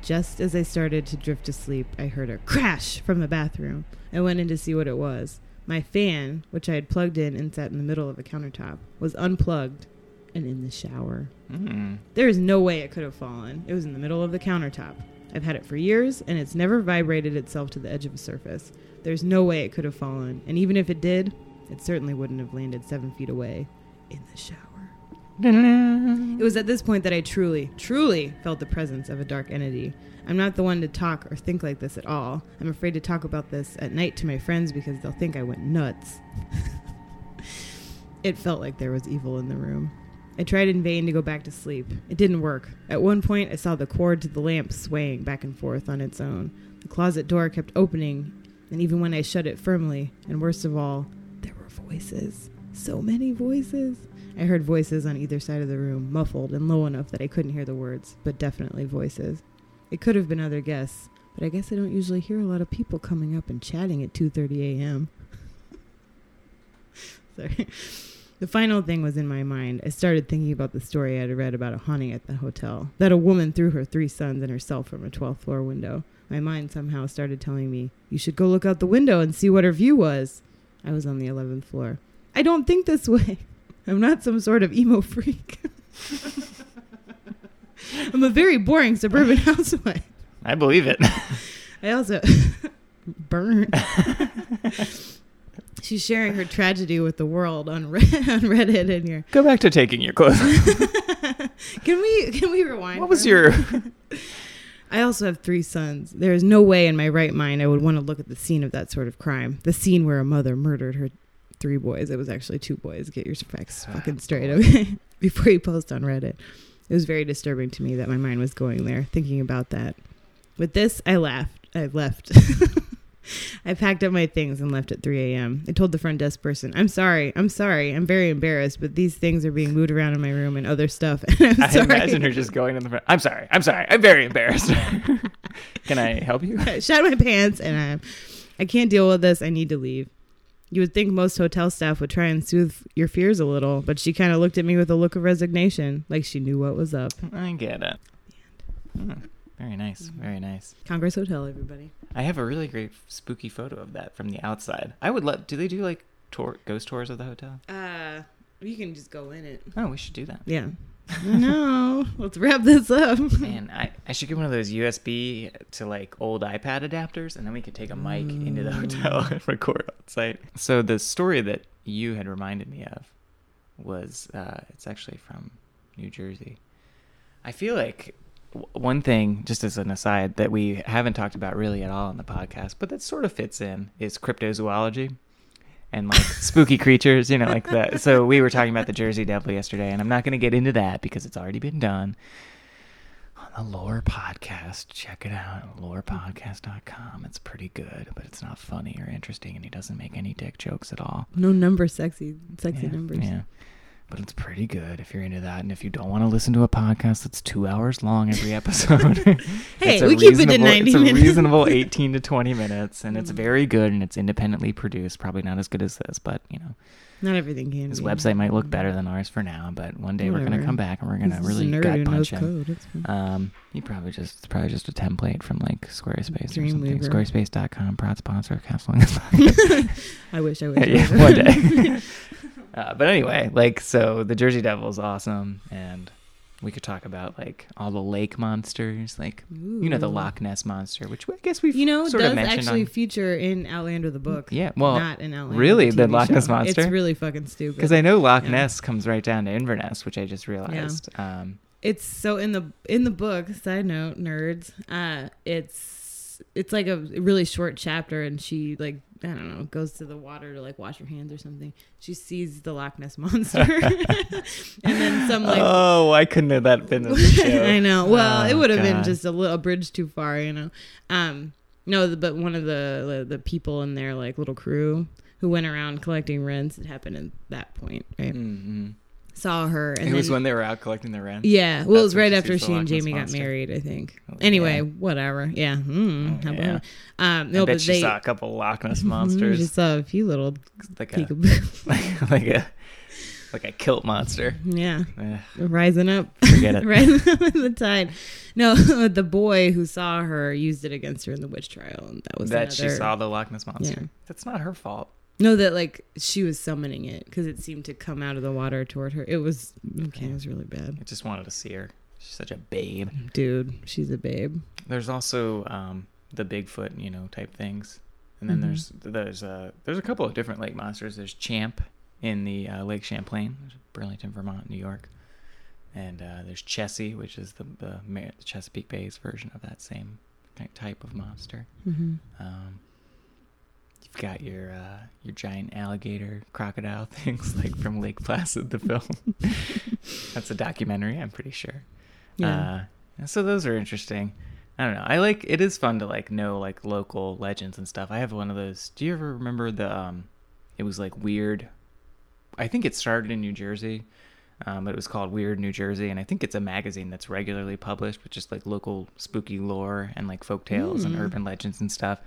Just as I started to drift to sleep, I heard a crash from the bathroom. I went in to see what it was. My fan, which I had plugged in and sat in the middle of the countertop, was unplugged and in the shower. Mm. There is no way it could have fallen. It was in the middle of the countertop. I've had it for years, and it's never vibrated itself to the edge of a surface. There's no way it could have fallen, and even if it did, it certainly wouldn't have landed seven feet away in the shower. It was at this point that I truly, truly felt the presence of a dark entity. I'm not the one to talk or think like this at all. I'm afraid to talk about this at night to my friends because they'll think I went nuts. (laughs) it felt like there was evil in the room. I tried in vain to go back to sleep. It didn't work. At one point, I saw the cord to the lamp swaying back and forth on its own. The closet door kept opening, and even when I shut it firmly, and worst of all, there were voices. So many voices. I heard voices on either side of the room, muffled and low enough that I couldn't hear the words, but definitely voices. It could have been other guests, but I guess I don't usually hear a lot of people coming up and chatting at 2:30 a.m. (laughs) Sorry. The final thing was in my mind. I started thinking about the story I had read about a haunting at the hotel. That a woman threw her three sons and herself from a 12th floor window. My mind somehow started telling me, you should go look out the window and see what her view was. I was on the 11th floor. I don't think this (laughs) way. I'm not some sort of emo freak. (laughs) I'm a very boring suburban (laughs) housewife. I believe it. I also burn. She's sharing her tragedy with the world on Red- (laughs) on Reddit and your Go back to taking your clothes. (laughs) Can we can we rewind? what was your? (laughs) I also have three sons. There is no way in my right mind I would want to look at the scene of that sort of crime. The scene where a mother murdered her three boys. It was actually two boys. Get your facts Ah, fucking straight, okay? Before you post on Reddit. It was very disturbing to me that my mind was going there, thinking about that. With this, I laughed. I left. I packed up my things and left at 3 a.m. I told the front desk person, I'm sorry, I'm sorry, I'm very embarrassed, but these things are being moved around in my room and other stuff. (laughs) And I sorry. imagine her just going to the front. I'm sorry. I'm sorry. I'm very embarrassed. (laughs) Can I help you? (laughs) I shat my pants and I, I can't deal with this. I need to leave. You would think most hotel staff would try and soothe your fears a little, but she kind of looked at me with a look of resignation, like she knew what was up. I get it. Hmm. Very nice. Very nice. Congress Hotel, everybody. I have a really great spooky photo of that from the outside. I would love. Do they do like tour ghost tours of the hotel? Uh, you can just go in it. Oh, we should do that. Yeah. no, (laughs) let's wrap this up. Man, I, I should get one of those USB to like old iPad adapters, and then we could take a mic into the hotel and (laughs) record on site. So the story that you had reminded me of was uh, it's actually from New Jersey. I feel like one thing, just as an aside, that we haven't talked about really at all on the podcast, but that sort of fits in, is cryptozoology. and like (laughs) spooky creatures, you know, like that. So we were talking about the Jersey Devil yesterday, and I'm not going to get into that because it's already been done on the Lore Podcast. Check it out, lorepodcast.com. It's pretty good, but it's not funny or interesting, and he doesn't make any dick jokes at all. No number sexy, sexy yeah, numbers. Yeah. But it's pretty good if you're into that. And if you don't want to listen to a podcast that's two hours long every episode, (laughs) (laughs) Hey, we keep it to reasonable- 90 It's a minutes. reasonable (laughs) 18 to 20 minutes, and it's very good, and it's independently produced. Probably not as good as this, but you know, Not everything can his be. website might look better than ours for now. But one day we're gonna come back and we're gonna really gut punch him. Um, he probably just it's probably just a template from like Squarespace or something. Dreamweaver. Squarespace.com, proud sponsor of Castling. I wish I wish. yeah, one day. Uh, but anyway, like so, the Jersey Devil is awesome, and we could talk about like all the lake monsters, like you know the Loch Ness monster, which I guess we've You know, sort does actually on- feature in Outlander the book. yeah, well, not in Outlander. really, the TV Loch Ness show. Monster? It's really fucking stupid. because I know Loch Yeah. Ness comes right down to Inverness, which I just realized. Um, it's so in the in the book. Side note, nerds. Uh, it's it's like a really short chapter, and she like I don't know goes to the water to like wash her hands or something. She sees the Loch Ness monster, (laughs) and then some like oh, why couldn't have that been in the show? I know. Well, it Oh, would have been just a little a bridge too far, you know. Um, no, but one of the, the the people in their like little crew who went around collecting rents. It happened at that point, right? Mhm. Saw her, and It was when they were out collecting the rent. yeah, well, it was right she after she and Jamie got married, I think. Oh, Anyway, yeah. whatever. Yeah. Mm, Oh, how yeah. um, I bet but she they saw a couple Loch Ness (laughs) Mhm, monsters, She saw a few little like a like, (laughs) (laughs) like a like a kilt monster. yeah, Eh, rising up. forget it. rising up in the tide. No, the boy who saw her used it against her in the witch trial, and that was that she saw the Loch Ness monster. Yeah. That's not her fault. No, that like she was summoning it because it seemed to come out of the water toward her. It was okay. It was really bad, I just wanted to see her. She's such a babe. dude. She's a babe. There's also um, the Bigfoot, you know, type things, and then Mhm. there's there's uh, there's a couple of different lake monsters. There's Champ in the uh, Lake Champlain, Burlington, Vermont, New York, and uh, there's Chessie, which is the the, Chesapeake Bay's version of that same ty- type of monster. Mm-hmm. Um, you've got your uh, your giant alligator crocodile (laughs) things like from Lake Placid, the film. (laughs) That's a documentary, I'm pretty sure. Yeah. Uh, so those are interesting. I don't know. I like it is fun to like know like local legends and stuff. I have one of those. Do you ever remember the um it was like weird I think it started in New Jersey. Um, but it was called Weird New Jersey, and I think it's a magazine that's regularly published with just like local spooky lore and like folk tales and Mm. urban legends and stuff.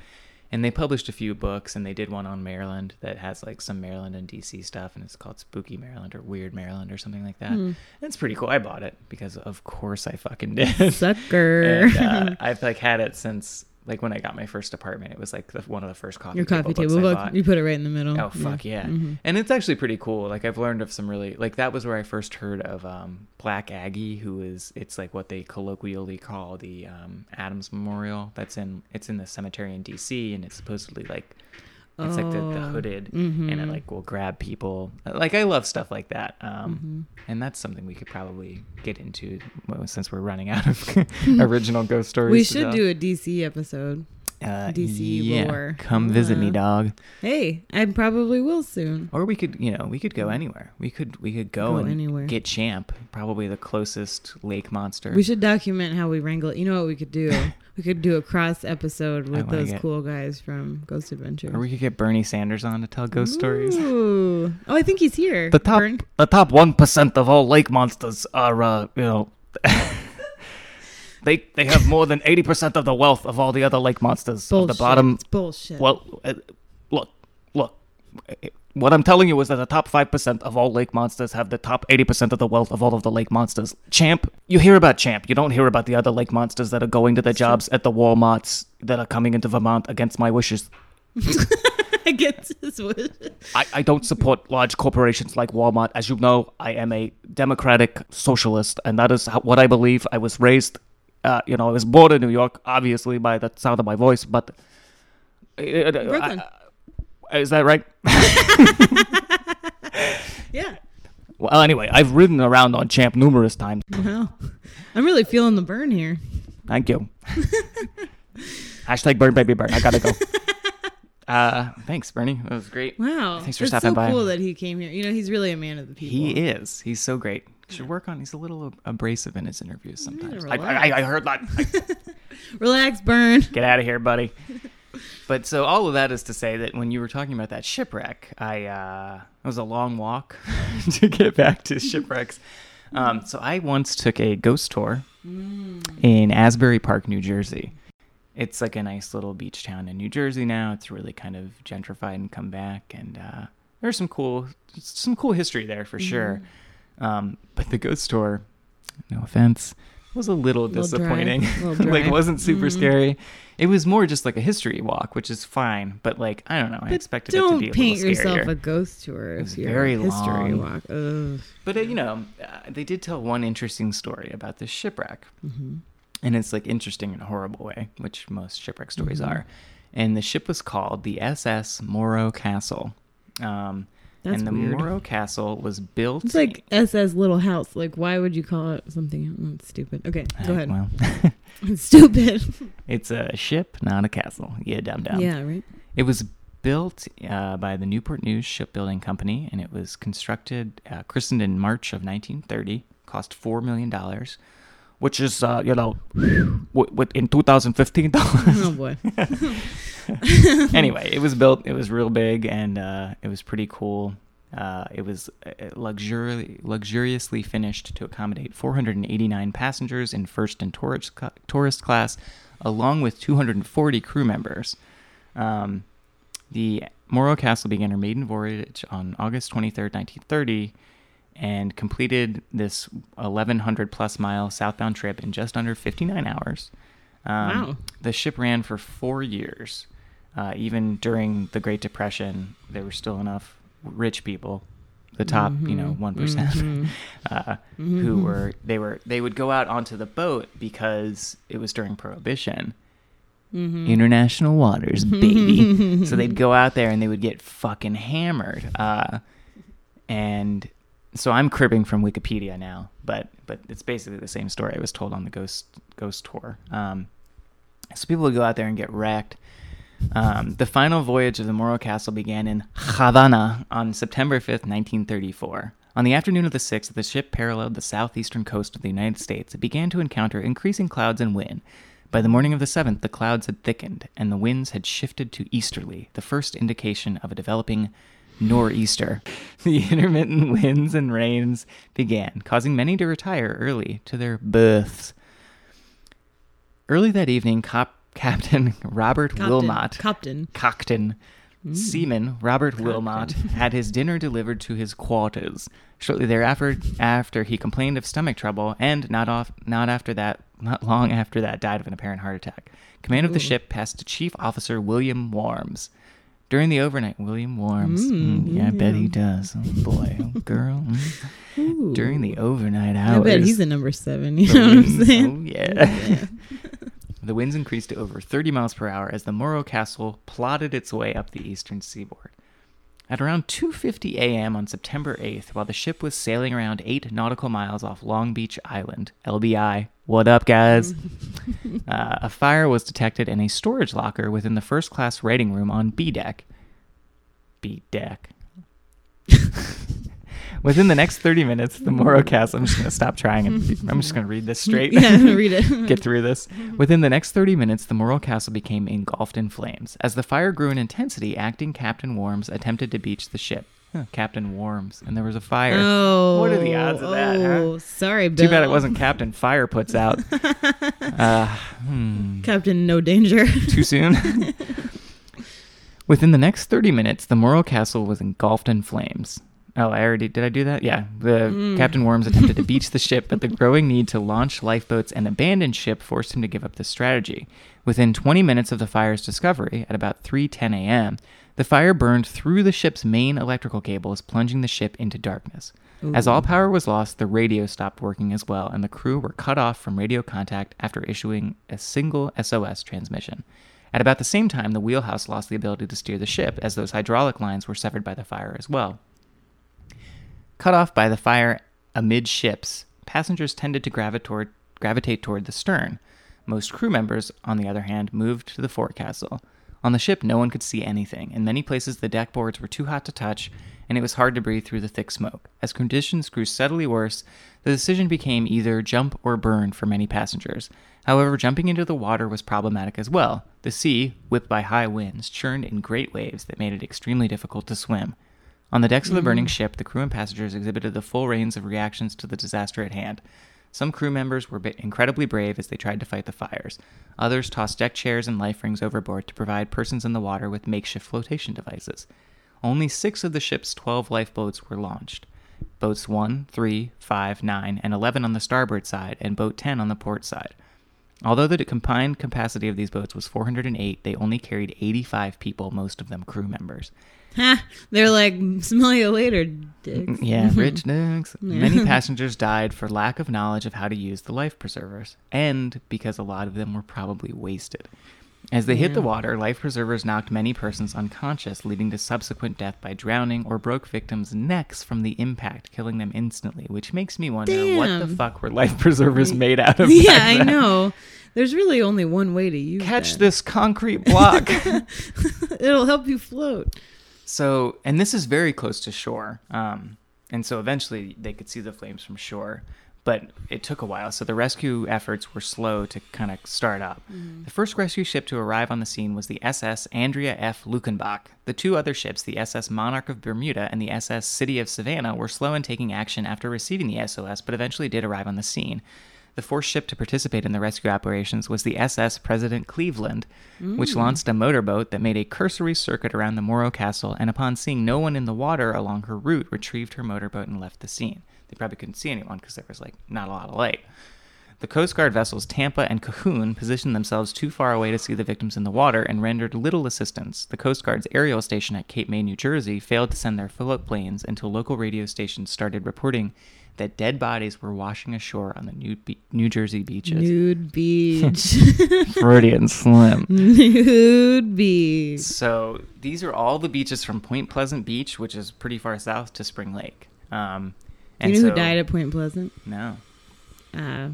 And they published a few books, and they did one on Maryland that has like some Maryland and DC stuff, and it's called Spooky Maryland or Weird Maryland or something like that. Hmm. It's pretty cool. I bought it because of course I fucking (laughs) did. Sucker. and, uh, (laughs) I've like had it since like when I got my first apartment. It was like the, one of the first coffee Your coffee table I book. You put it right in the middle. Oh fuck yeah! Mhm. And it's actually pretty cool. Like I've learned of some really like that was where I first heard of um, Black Aggie, who is it's like what they colloquially call the um, Adams Memorial. That's in it's in the cemetery in D.C. and it's supposedly like it's like the, the Oh. hooded and it Mhm. like will grab people. Like I love stuff like that. Um, Mhm. and that's something we could probably get into since we're running out of (laughs) (laughs) original ghost stories. We should do a DC episode. uh, DC yeah, lore. Come visit me, Uh, dog. Hey, I probably will soon. Or we could, you know, we could go anywhere. We could, we could go, Go and anywhere. get Champ, probably the closest lake monster. We should document how we wrangle it. You know what we could do? (laughs) we could do a cross episode with those it. cool guys from Ghost Adventure. or we could get Bernie Sanders on to tell ghost stories. Oh, I think he's here. The top, Bern- the top one percent of all lake monsters are, uh, you know, (laughs) they they have more than eighty percent of the wealth of all the other lake monsters. Of Bullshit. the bottom, It's bullshit. well, uh, look, look. What I'm telling you is that the top 5% of all lake monsters have the top 80% of the wealth of all of the lake monsters. Champ, you hear about Champ. You don't hear about the other lake monsters that are going to their jobs at the Walmarts that are coming into Vermont against my wishes. (laughs) Against his wish. I, I don't support large corporations like Walmart. As you know, I am a democratic socialist, and that is how, what I believe. I was raised, uh, you know, I was born in New York, obviously by the sound of my voice, but. uh, Brooklyn. I- is that right? (laughs) Yeah. Well, anyway, I've ridden around on Champ numerous times. Wow. I'm really feeling the burn here. Thank you. Hashtag burn baby burn. I gotta go. (laughs) Uh, thanks, Bernie. That was great. Wow, Thanks for It's stopping so by. cool that he came here. You know, he's really a man of the people. He is. He's so great. Should work on. He's a little abrasive in his interviews sometimes. I. I, I heard that. (laughs) Relax, Burn. Get out of here, buddy. But so all of that is to say that when you were talking about that shipwreck, I uh, it was a long walk (laughs) to get back to shipwrecks. Um, so I once took a ghost tour in Asbury Park, New Jersey. It's like a nice little beach town in New Jersey now. It's really kind of gentrified and come back, and uh, there's some cool some cool history there for sure. Um, but the ghost tour, no offense, was a little Little dry. disappointing. Little (laughs) like wasn't super Mhm. scary. It was more just like a history walk, which is fine. But like I don't know, I But expected it to be a paint little scarier. yourself a ghost tour was if you're very a history long. walk. Ugh. But uh, you know, uh, they did tell one interesting story about this shipwreck, Mhm. and it's like interesting in a horrible way, which most shipwreck stories Mhm. are. And the ship was called the SS Morro Castle. Um, That's and the weird. Morro Castle was built. It's like SS Little House. Like, why would you call it something it's stupid? Okay, go Uh, ahead. Well, (laughs) It's stupid. (laughs) it's a ship, not a castle. Yeah, dumb dumb. yeah, right. It was built uh, by the Newport News Shipbuilding Company, and it was constructed, uh, christened in March of 1930. Cost four million dollars, which is, uh, you know, w- w- in 2015 dollars. Oh boy. (laughs) (laughs) anyway, it was built. It was real big, and uh, it was pretty cool. Uh, it was uh, luxuri- luxuriously finished to accommodate 489 passengers in first and tourist, cla- tourist class, along with 240 crew members. Um, the Morro Castle began her maiden voyage on August 23rd, 1930, and completed this 1,100 plus mile southbound trip in just under 59 hours. Um, Wow. The ship ran for four years. Uh, even during the Great Depression, there were still enough rich people, the top, you know, Mhm, one mhm. (laughs) uh, who Mhm. were they were they would go out onto the boat because it was during Prohibition. Mhm. International waters, baby. (laughs) so they'd go out there and they would get fucking hammered. Uh, and so I'm cribbing from Wikipedia now, but but it's basically the same story I was told on the ghost ghost tour. Um, so people would go out there and get wrecked. Um, the final voyage of the Morro Castle began in Havana on September 5th, 1934. On the afternoon of the 6th, the ship paralleled the southeastern coast of the United States. It began to encounter increasing clouds and wind. By the morning of the 7th, the clouds had thickened and the winds had shifted to easterly, the first indication of a developing nor'easter. (laughs) The intermittent winds and rains began, causing many to retire early to their berths. Early that evening, Cop- (laughs) Captain Robert Captain. Wilmot, Captain. Cockton, hmm. seaman Robert Cockton. Wilmot had his dinner delivered to his quarters. Shortly thereafter, after he complained of stomach trouble, and not off, not after that, not long after that, died of an apparent heart attack. Command of the ship passed to Chief Officer William Worms. During the overnight, William warms. Mm, Mm, yeah, I bet he does. Oh boy, oh (laughs) girl. Mm. During the overnight hours. I bet he's a number seven. You know what I'm saying? Oh yeah. (laughs) the winds increased to over 30 miles per hour as the Morro Castle plodded its way up the eastern seaboard. At around 2:50 a.m. on September 8th, while the ship was sailing around 8 nautical miles off Long Beach Island, LBI, what up guys? (laughs) uh, a fire was detected in a storage locker within the first class writing room on B deck. B deck. (laughs) Within the next 30 minutes, the Morro Castle. I'm just going to stop trying and I'm just going to read this straight. yeah, (laughs) read it. Get through this. Within the next 30 minutes, the Morro Castle became engulfed in flames. As the fire grew in intensity, acting Captain Worms attempted to beach the ship. Huh, Captain Worms, and there was a fire. Oh, What are the odds of that, huh? Oh, sorry, Bill. Too bad it wasn't Captain Fire puts out. (laughs) Uh, hmm. Captain No Danger. Too soon? (laughs) Within the next 30 minutes, the Morro Castle was engulfed in flames. Oh, I already did I do that? Yeah. The Mm. Captain Worms attempted to beach the (laughs) ship, but the growing need to launch lifeboats and abandon ship forced him to give up the strategy. Within 20 minutes of the fire's discovery, at about 3:10 a.m., the fire burned through the ship's main electrical cables, plunging the ship into darkness. As all power was lost, the radio stopped working as well, and the crew were cut off from radio contact after issuing a single SOS transmission. At about the same time, the wheelhouse lost the ability to steer the ship, as those hydraulic lines were severed by the fire as well. Cut off by the fire amidships, passengers tended to gravitate toward, the stern. Most crew members, on the other hand, moved to the forecastle. On the ship, no one could see anything. In many places, the deck boards were too hot to touch, and it was hard to breathe through the thick smoke. As conditions grew steadily worse, the decision became either jump or burn for many passengers. However, jumping into the water was problematic as well. The sea, whipped by high winds, churned in great waves that made it extremely difficult to swim. On the decks of the burning mm-hmm. ship, the crew and passengers exhibited the full range of reactions to the disaster at hand. Some crew members were incredibly brave as they tried to fight the fires. Others tossed deck chairs and life rings overboard to provide persons in the water with makeshift flotation devices. Only six of the ship's 12 lifeboats were launched. Boats 1, 3, 5, 9, and 11 on the starboard side, and Boat 10 on the port side. Although the combined capacity of these boats was 408, they only carried 85 people, most of them crew members. Ha! They're like, smell you later, dicks. Mm, yeah, rich (laughs) dicks. Many (laughs) passengers died for lack of knowledge of how to use the life preservers, and because a lot of them were probably wasted. As they hit the water, life preservers knocked many persons unconscious, leading to subsequent death by drowning or broke victims' necks from the impact, killing them instantly. Which makes me wonder what the fuck were life preservers made out of? (laughs) yeah, I then? know. There's really only one way to use Catch that. this concrete block. It'll help you float. So, and this is very close to shore. Um, and so eventually they could see the flames from shore, but it took a while. So the rescue efforts were slow to kind of start up. The first rescue ship to arrive on the scene was the SS Andrea F. Luckenbach. The two other ships, the SS Monarch of Bermuda and the SS City of Savannah, were slow in taking action after receiving the SOS, but eventually did arrive on the scene. The fourth ship to participate in the rescue operations was the SS President Cleveland, which mm. launched a motorboat that made a cursory circuit around the Morro Castle and, upon seeing no one in the water along her route, retrieved her motorboat and left the scene. They probably couldn't see anyone because there was like not a lot of light. The Coast Guard vessels Tampa and Cahoone positioned themselves too far away to see the victims in the water and rendered little assistance. The Coast Guard's aerial station at Cape May, New Jersey, failed to send their float planes until local radio stations started reporting that dead bodies were washing ashore on the New, Be- New Jersey beaches. Nude beach. (laughs) Freudian slim. Nude beach. So these are all the beaches from Point Pleasant Beach, which is pretty far south, to Spring Lake. Um, Do you know so, who died at Point Pleasant? No, Uh,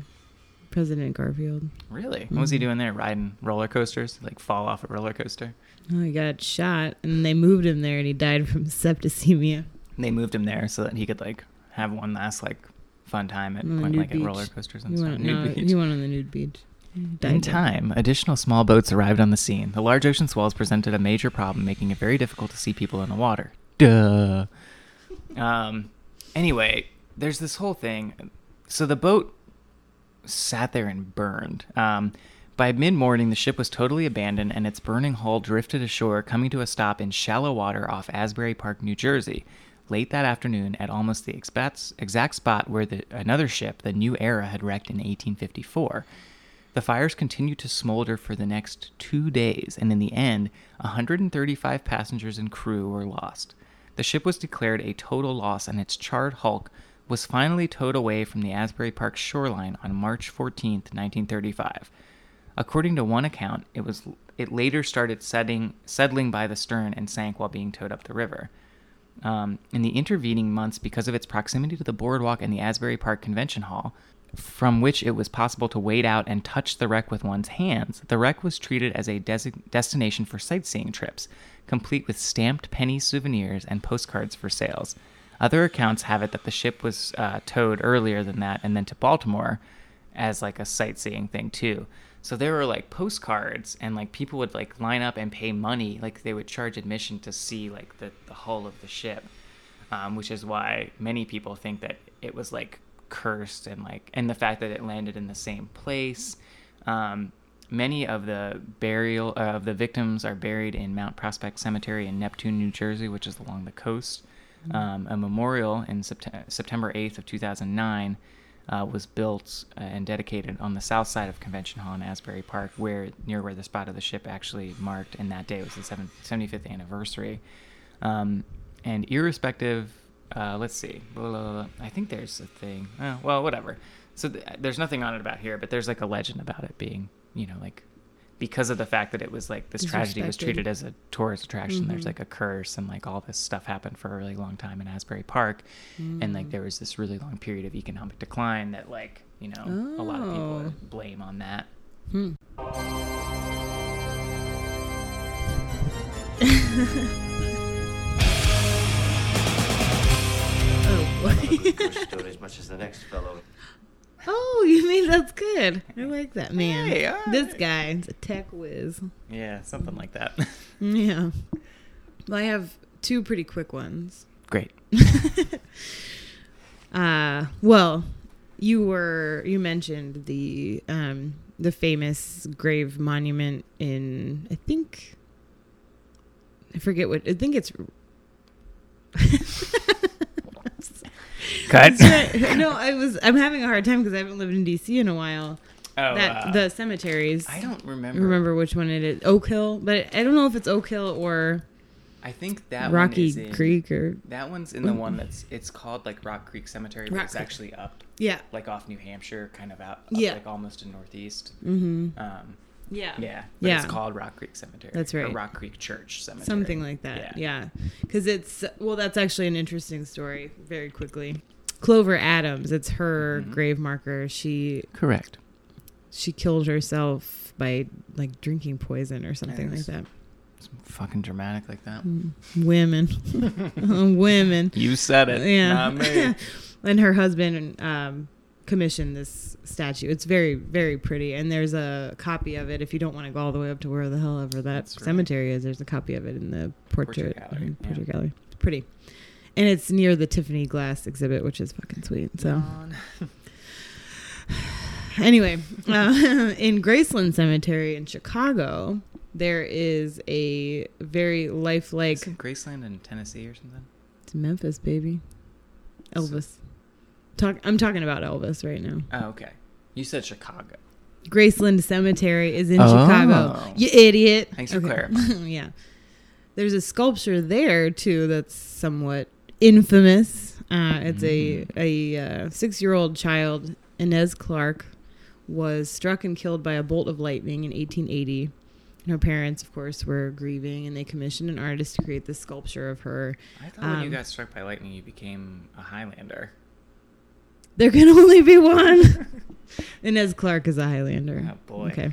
President Garfield. really. What was he doing there? Riding roller coasters? Like fall off a roller coaster? Oh, he got shot, and they moved him there, and he died from (laughs) septicemia. And they moved him there so that he could like have one last like fun time at On Point nude Lake at roller coasters and He stuff. went, Nude no, beach. he went on the nude beach. Died In time, additional small boats arrived on the scene. The large ocean swells presented a major problem, making it very difficult to see people in the water. Duh. Um. Anyway, there's this whole thing. So the boat sat there and burned. Um, by mid morning, the ship was totally abandoned, and its burning hull drifted ashore, coming to a stop in shallow water off Asbury Park, New Jersey. Late that afternoon, at almost the exact, spot where the, another ship, the New Era, had wrecked in 1854. The fires continued to smolder for the next two days, and in the end, 135 passengers and crew were lost. The ship was declared a total loss, and its charred hulk was finally towed away from the Asbury Park shoreline on March 14, 1935. According to one account, it was it later started setting, settling by the stern and sank while being towed up the river. Um, in the intervening months, because of its proximity to the boardwalk and the Asbury Park Convention Hall, from which it was possible to wade out and touch the wreck with one's hands, the wreck was treated as a desi- destination for sightseeing trips, complete with stamped penny souvenirs and postcards for sales. Other accounts have it that the ship was uh, towed earlier than that and then to Baltimore as like a sightseeing thing too. So there were like postcards and like people would like line up and pay money, like they would charge admission to see like the, the hull of the ship, um, which is why many people think that it was like cursed and like and the fact that it landed in the same place. Um, many of the burial uh, of the victims are buried in Mount Prospect Cemetery in Neptune, New Jersey, which is along the coast. Um, a memorial in Sept- September 8th of 2009 uh, was built uh, and dedicated on the south side of Convention Hall in Asbury Park, where near where the spot of the ship actually marked, and that day was the seven- 75th anniversary. Um, and irrespective, uh, let's see, blah, blah, blah. I think there's a thing. Oh, well, whatever. So th- there's nothing on it about here, but there's like a legend about it being, you know, like because of the fact that it was like this tragedy was treated as a tourist attraction. There's Mhm. like a curse and like all this stuff happened for a really long time in Asbury Park, and like there was this really long period of economic decline that like you know a lot of people Oh. blame on that. Hmm. (laughs) (laughs) oh I love a boy. good ghost story as much as the next fellow. Oh, you mean that's good. I like that man. Hey, all This guy's a tech whiz. Yeah, something like that. (laughs) Yeah. Well, I have two pretty quick ones. Great. (laughs) Uh, well, you were you mentioned the um the famous grave monument in I think I forget what I think it's Cut. no, I was I'm having a hard time because I haven't lived in DC in a while. Oh, that uh, the cemeteries. I don't remember. remember which one it is. Oak Hill, but I don't know if it's Oak Hill or I think that one Rocky is in, Creek or That one's in the one that's it's called like Rock Creek Cemetery, but Rock it's Creek. actually up yeah. like off New Hampshire, kind of out, Yeah. like almost in northeast. Mm-hmm. Um, Yeah. yeah, Yeah. it's called Rock Creek Cemetery. That's or right. Rock Creek Church Cemetery. Something like that. Yeah. Because it's, well, that's actually an interesting story, very quickly. Clover Adams, it's her Mhm. grave marker. She Correct. she killed herself by like drinking poison or something like that. It's fucking dramatic like that. Mm, Women. (laughs) Women. You said it, Yeah. (laughs) and her husband um, commissioned this statue. It's very, very pretty. And there's a copy of it. If you don't want to go all the way up to where the hell ever that That's right. cemetery is, there's a copy of it in the portrait, Portrait gallery, portrait yeah. gallery. It's pretty. And it's near the Tiffany Glass exhibit, which is fucking sweet. So (sighs) anyway, uh, (laughs) in Graceland Cemetery in Chicago, there is a very lifelike. Isn't Graceland in Tennessee or something? It's Memphis, baby. Elvis. Talk. I'm talking about Elvis right now. Oh, okay. You said Chicago. Graceland Cemetery is in Oh. Chicago. You idiot. Thanks for (laughs) clarifying. yeah. There's a sculpture there too that's somewhat infamous. Uh, it's Mm. a a uh, six year old child, Inez Clark, was struck and killed by a bolt of lightning in 1880. And her parents, of course, were grieving, and they commissioned an artist to create this sculpture of her. I thought when you Um, got struck by lightning, you became a Highlander. There can (laughs) only be one. (laughs) Inez Clark is a Highlander. Oh boy. Okay.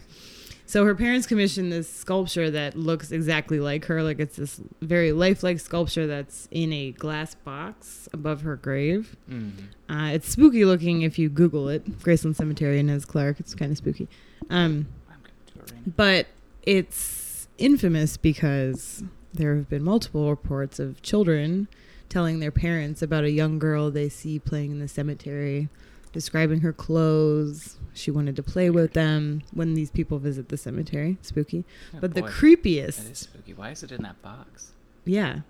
So her parents commissioned this sculpture that looks exactly like her. Like it's this very lifelike sculpture that's in a glass box above her grave. Mm. Uh, it's spooky looking if you Google it. Graceland Cemetery, Inez Clark. It's kind of spooky. Um, I'm gonna do it right but it's infamous because there have been multiple reports of children telling their parents about a young girl they see playing in the cemetery, describing her clothes. She wanted to play with them when these people visit the cemetery. Spooky. Oh, But the creepiest, That is spooky. Why is it in that box? yeah.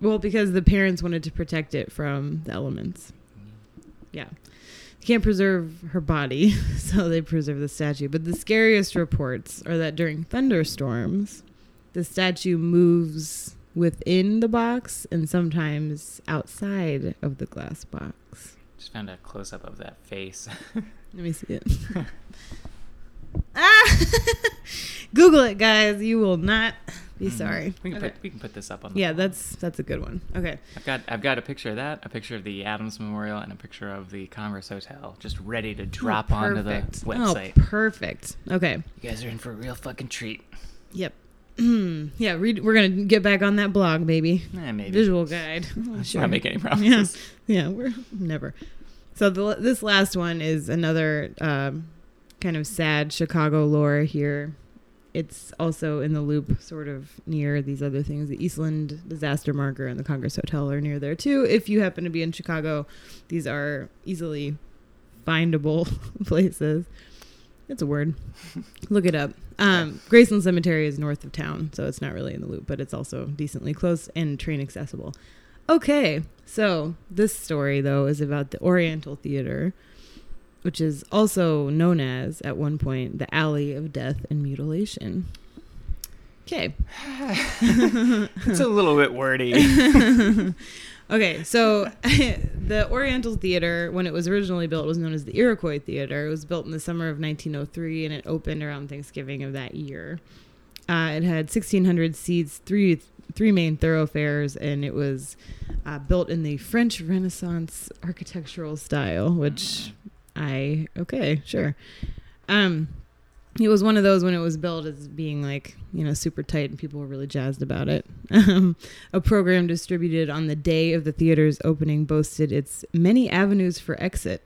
Well, because the parents wanted to protect it from the elements. Mm. Yeah. You can't preserve her body, (laughs) so they preserve the statue. But the scariest reports are that during thunderstorms, the statue moves within the box and sometimes outside of the glass box. Just found a close up of that face. (laughs) Let me see it. (laughs) ah! (laughs) Google it, guys. You will not be Mhm. sorry. We can Okay. put we can put this up on. The Yeah, blog. that's that's a good one. Okay. I've got I've got a picture of that, a picture of the Adams Memorial, and a picture of the Congress Hotel, just ready to drop Oh, onto the perfect. website. Oh, perfect. Okay. You guys are in for a real fucking treat. Yep. (clears throat) yeah, read, we're gonna get back on that blog, baby. Eh, maybe. Visual guide. (laughs) Let's not make any Yeah, promises. yeah, we're never. So the this last one is another um, kind of sad Chicago lore here. It's also in the loop, sort of near these other things. The Eastland Disaster Marker and the Congress Hotel are near there too. If you happen to be in Chicago, these are easily findable (laughs) places. It's a word. Look it up. Um, Graceland Cemetery is north of town, so it's not really in the loop, but it's also decently close and train accessible. Okay, so this story though is about the Oriental Theater, which is also known as at one point the Alley of Death and Mutilation. Okay. (laughs) it's a little bit wordy. (laughs) okay, so (laughs) the Oriental Theater, when it was originally built, was known as the Iroquois Theater. It was built in the summer of 1903 and it opened around Thanksgiving of that year. Uh, it had 1,600 seats, three three main thoroughfares, and it was uh, built in the French Renaissance architectural style, which I okay, sure. Um, it was one of those when it was built as being like you know super tight and people were really jazzed about it (laughs) um, a program distributed on the day of the theater's opening boasted its many avenues for exit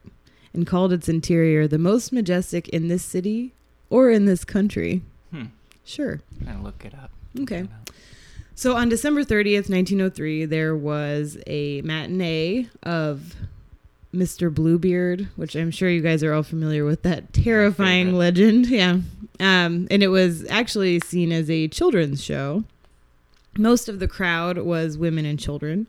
and called its interior the most majestic in this city or in this country Hmm. sure gonna look it up. Okay. Check it out. So on December 30th, 1903, there was a matinee of Mr. Bluebeard, which I'm sure you guys are all familiar with that terrifying legend. (laughs) Yeah. Um, and it was actually seen as a children's show. Most of the crowd was women and children.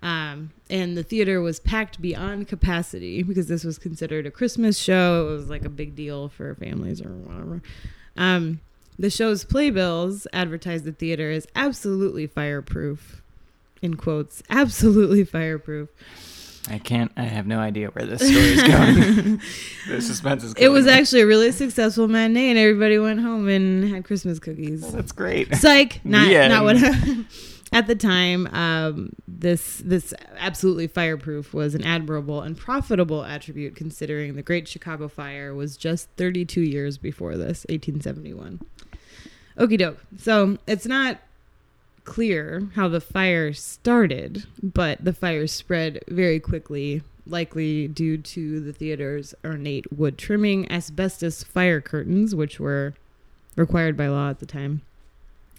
Um, and the theater was packed beyond capacity because this was considered a Christmas show. It was like a big deal for families or whatever. Um, the show's playbills advertised the theater as absolutely fireproof. In quotes, absolutely (laughs) fireproof. I can't. I have no idea where this story is going. (laughs) the suspense is. It was actually a really successful matinee, and everybody went home and had Christmas cookies. That's great. Psych, not The not what. At the time, um, this this absolutely fireproof was an admirable and profitable attribute, considering the Great Chicago Fire was just 32 years before this, 1871. Okie doke. So it's not clear how the fire started, but the fire spread very quickly, likely due to the theater's ornate wood trimming, asbestos fire curtains, which were required by law at the time,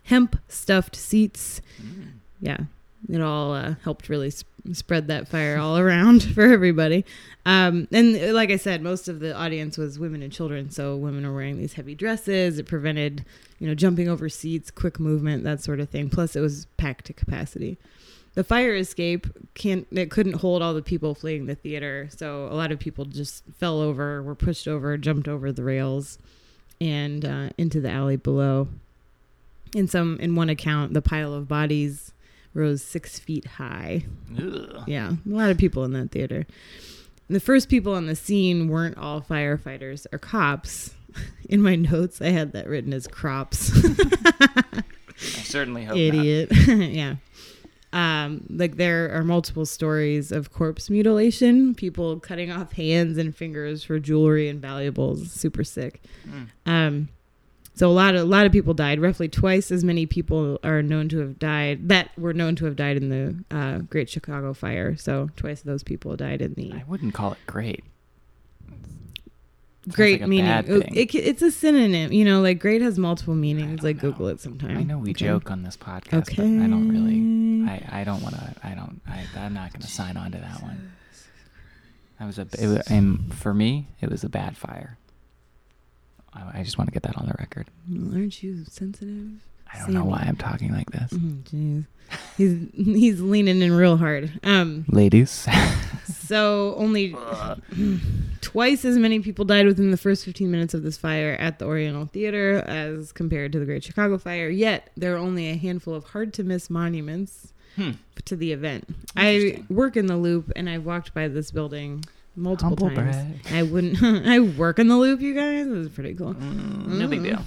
hemp stuffed seats. Mm. Yeah, it all uh, helped really sp- spread that fire all around (laughs) for everybody. Um, and uh, like I said, most of the audience was women and children, so women were wearing these heavy dresses. It prevented, you know, jumping over seats, quick movement, that sort of thing. Plus, it was packed to capacity. The fire escape can't it couldn't hold all the people fleeing the theater, so a lot of people just fell over, were pushed over, jumped over the rails, and uh, into the alley below. In some, in one account, the pile of bodies rose six feet high. Ugh. Yeah, a lot of people in that theater. The first people on the scene weren't all firefighters or cops. (laughs) In my notes, I had that written as crops. (laughs) I certainly hope Idiot. (laughs) yeah. Um, like there are multiple stories of corpse mutilation, people cutting off hands and fingers for jewelry and valuables. Super sick. Mm. Um, so a lot of a lot of people died. Roughly twice as many people are known to have died that were known to have died in the uh, Great Chicago Fire. So twice those people died in the I wouldn't call it great. Sounds great like meaning. It- it- it's a synonym. You know, like great has multiple meanings. Like know. Google it sometime. I know we Okay. joke on this podcast, Okay. but I don't really. I, I don't want to. I don't. I, I'm not going to sign on to that one. That was a. It was, and for me, it was a bad fire. I, I just want to get that on the record. Aren't you sensitive? I don't know why I'm talking like this, Oh, Jeez, he's he's leaning in real hard. Um, ladies. (laughs) so only twice as many people died within the first 15 minutes of this fire at the Oriental Theater as compared to the Great Chicago Fire. Yet there are only a handful of hard to miss monuments hmm. to the event. I work in the Loop, and I've walked by this building multiple Humble times. brag. I wouldn't. (laughs) I work in the Loop, you guys. It was pretty cool. Mm, no big Mm. deal.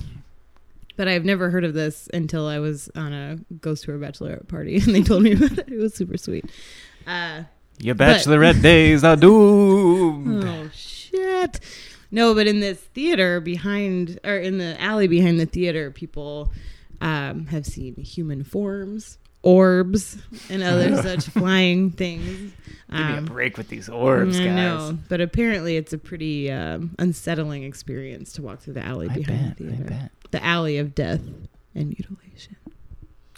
But I've never heard of this until I was on a ghost tour bachelorette party, (laughs) and they told me about it. It was super sweet. Uh, Your But- bachelorette (laughs) days are doomed. oh shit! No, but in this theater behind, or in the alley behind the theater, people um, have seen human forms, orbs, and other (laughs) such flying things. Give me a Um, break with these orbs, I guys. know, but apparently it's a pretty um, unsettling experience to walk through the alley I behind bet. the theater. The alley of death and mutilation.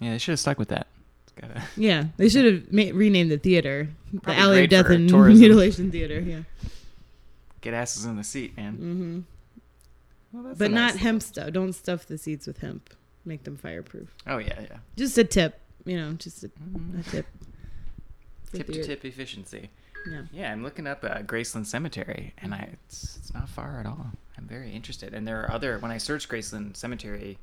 Yeah, they should have stuck with that. Gotta- (laughs) Yeah, they should have ma- renamed the theater the Alley of Death and (laughs) tourism. Mutilation Theater. Yeah, Get asses in the seat, man. hmm Well, but nice not hemp stuff. Don't stuff the seats with hemp. Make them fireproof. Oh yeah, yeah. Just a tip, you know, just a, a Mm. tip. Tip to tip efficiency. Yeah. Yeah, I'm looking up uh, Graceland Cemetery, and I it's, it's not far at all. I'm very interested, and there are other. When I search Graceland Cemetery,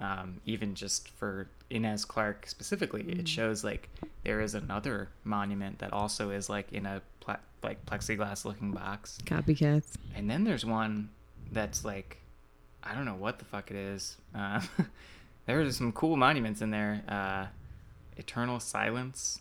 um, even just for Inez Clark specifically, Mm. it shows like there is another monument that also is like in a pla- like plexiglass looking box, Copycats. and then there's one that's like I don't know what the fuck it is. Uh, (laughs) there are some cool monuments in there. Uh, Eternal Silence,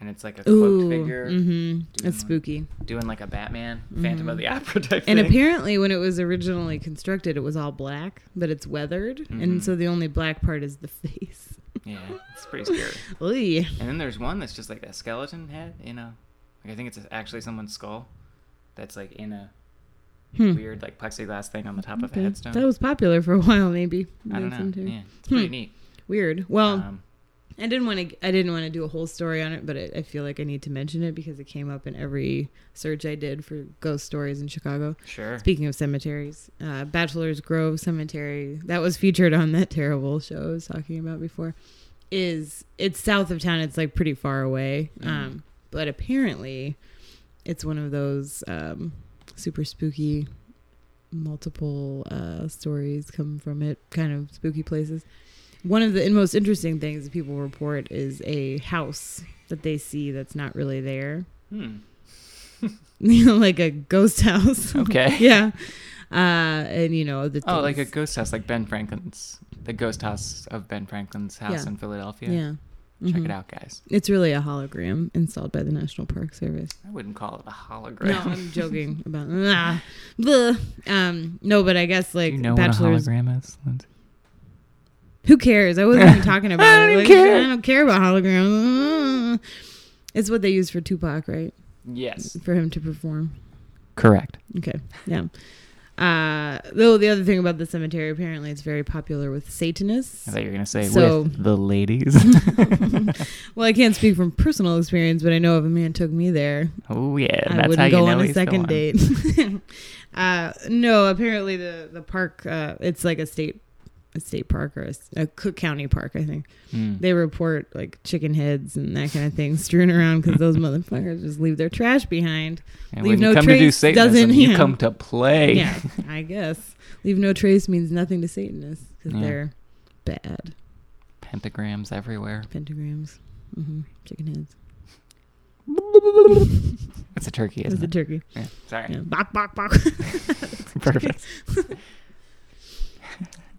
and it's like a cloaked Ooh, figure hmm doing it's spooky. doing like a Batman, Phantom of the Opera (laughs) type And thing. apparently, when it was originally constructed, it was all black, but it's weathered, Mhm. and so the only black part is the (laughs) face. yeah, it's pretty scary. (laughs) Oy. And then there's one that's just like a skeleton head in a, like I think it's actually someone's skull, that's like in a Hmm. weird like plexiglass thing on the top of a headstone. That was popular for a while, maybe. I don't know. Yeah, it's pretty Hmm. neat. Weird. Well, Um, I didn't want to. I didn't want to do a whole story on it, but it, I feel like I need to mention it because it came up in every search I did for ghost stories in Chicago. sure. Speaking of cemeteries, uh, Bachelor's Grove Cemetery that was featured on that terrible show I was talking about before. Is it's south of town? It's like pretty far away, Mhm. um, but apparently, it's one of those um, super spooky. Multiple uh, stories come from it, kind of spooky places. One of the most interesting things that people report is a house that they see that's not really there, Hmm. (laughs) you know, like a ghost house. Okay. (laughs) yeah. Uh, and you know the Oh, like a ghost house, like Ben Franklin's, the ghost house of Ben Franklin's house Yeah. in Philadelphia. yeah. Check Mhm. it out, guys. It's really a hologram installed by the National Park Service. I wouldn't call it a hologram. No, I'm joking about. (laughs) Ah, um, no, but I guess like Do you know bachelors. what a hologram is, Lindsay? Who cares? I wasn't even talking (laughs) about I it. don't Like, care. I don't care about holograms. It's what they use for Tupac, right? Yes. For him to perform. Correct. Okay. Yeah. Uh, though the other thing about the cemetery, apparently, it's very popular with Satanists. I thought you were gonna say So- with the ladies. (laughs) well, I can't speak from personal experience, but I know if a man took me there, oh yeah, I wouldn't how you go know on a second one. date. (laughs) uh, no, apparently the the park, uh, it's like a state a state park or a Cook County park, I think. Hmm. They report like chicken heads and that kind of thing strewn around because those motherfuckers just leave their trash behind. And leave when you no come to do trace Satanism, doesn't- you yeah. come to play. Yeah, I guess leave no trace means nothing to Satanists because Yeah. they're bad Pentagrams everywhere. pentagrams, hmm chicken heads. It's a turkey, That's isn't the it? turkey. Yeah. Sorry. Yeah, bok bok bok. (laughs) Perfect. (laughs)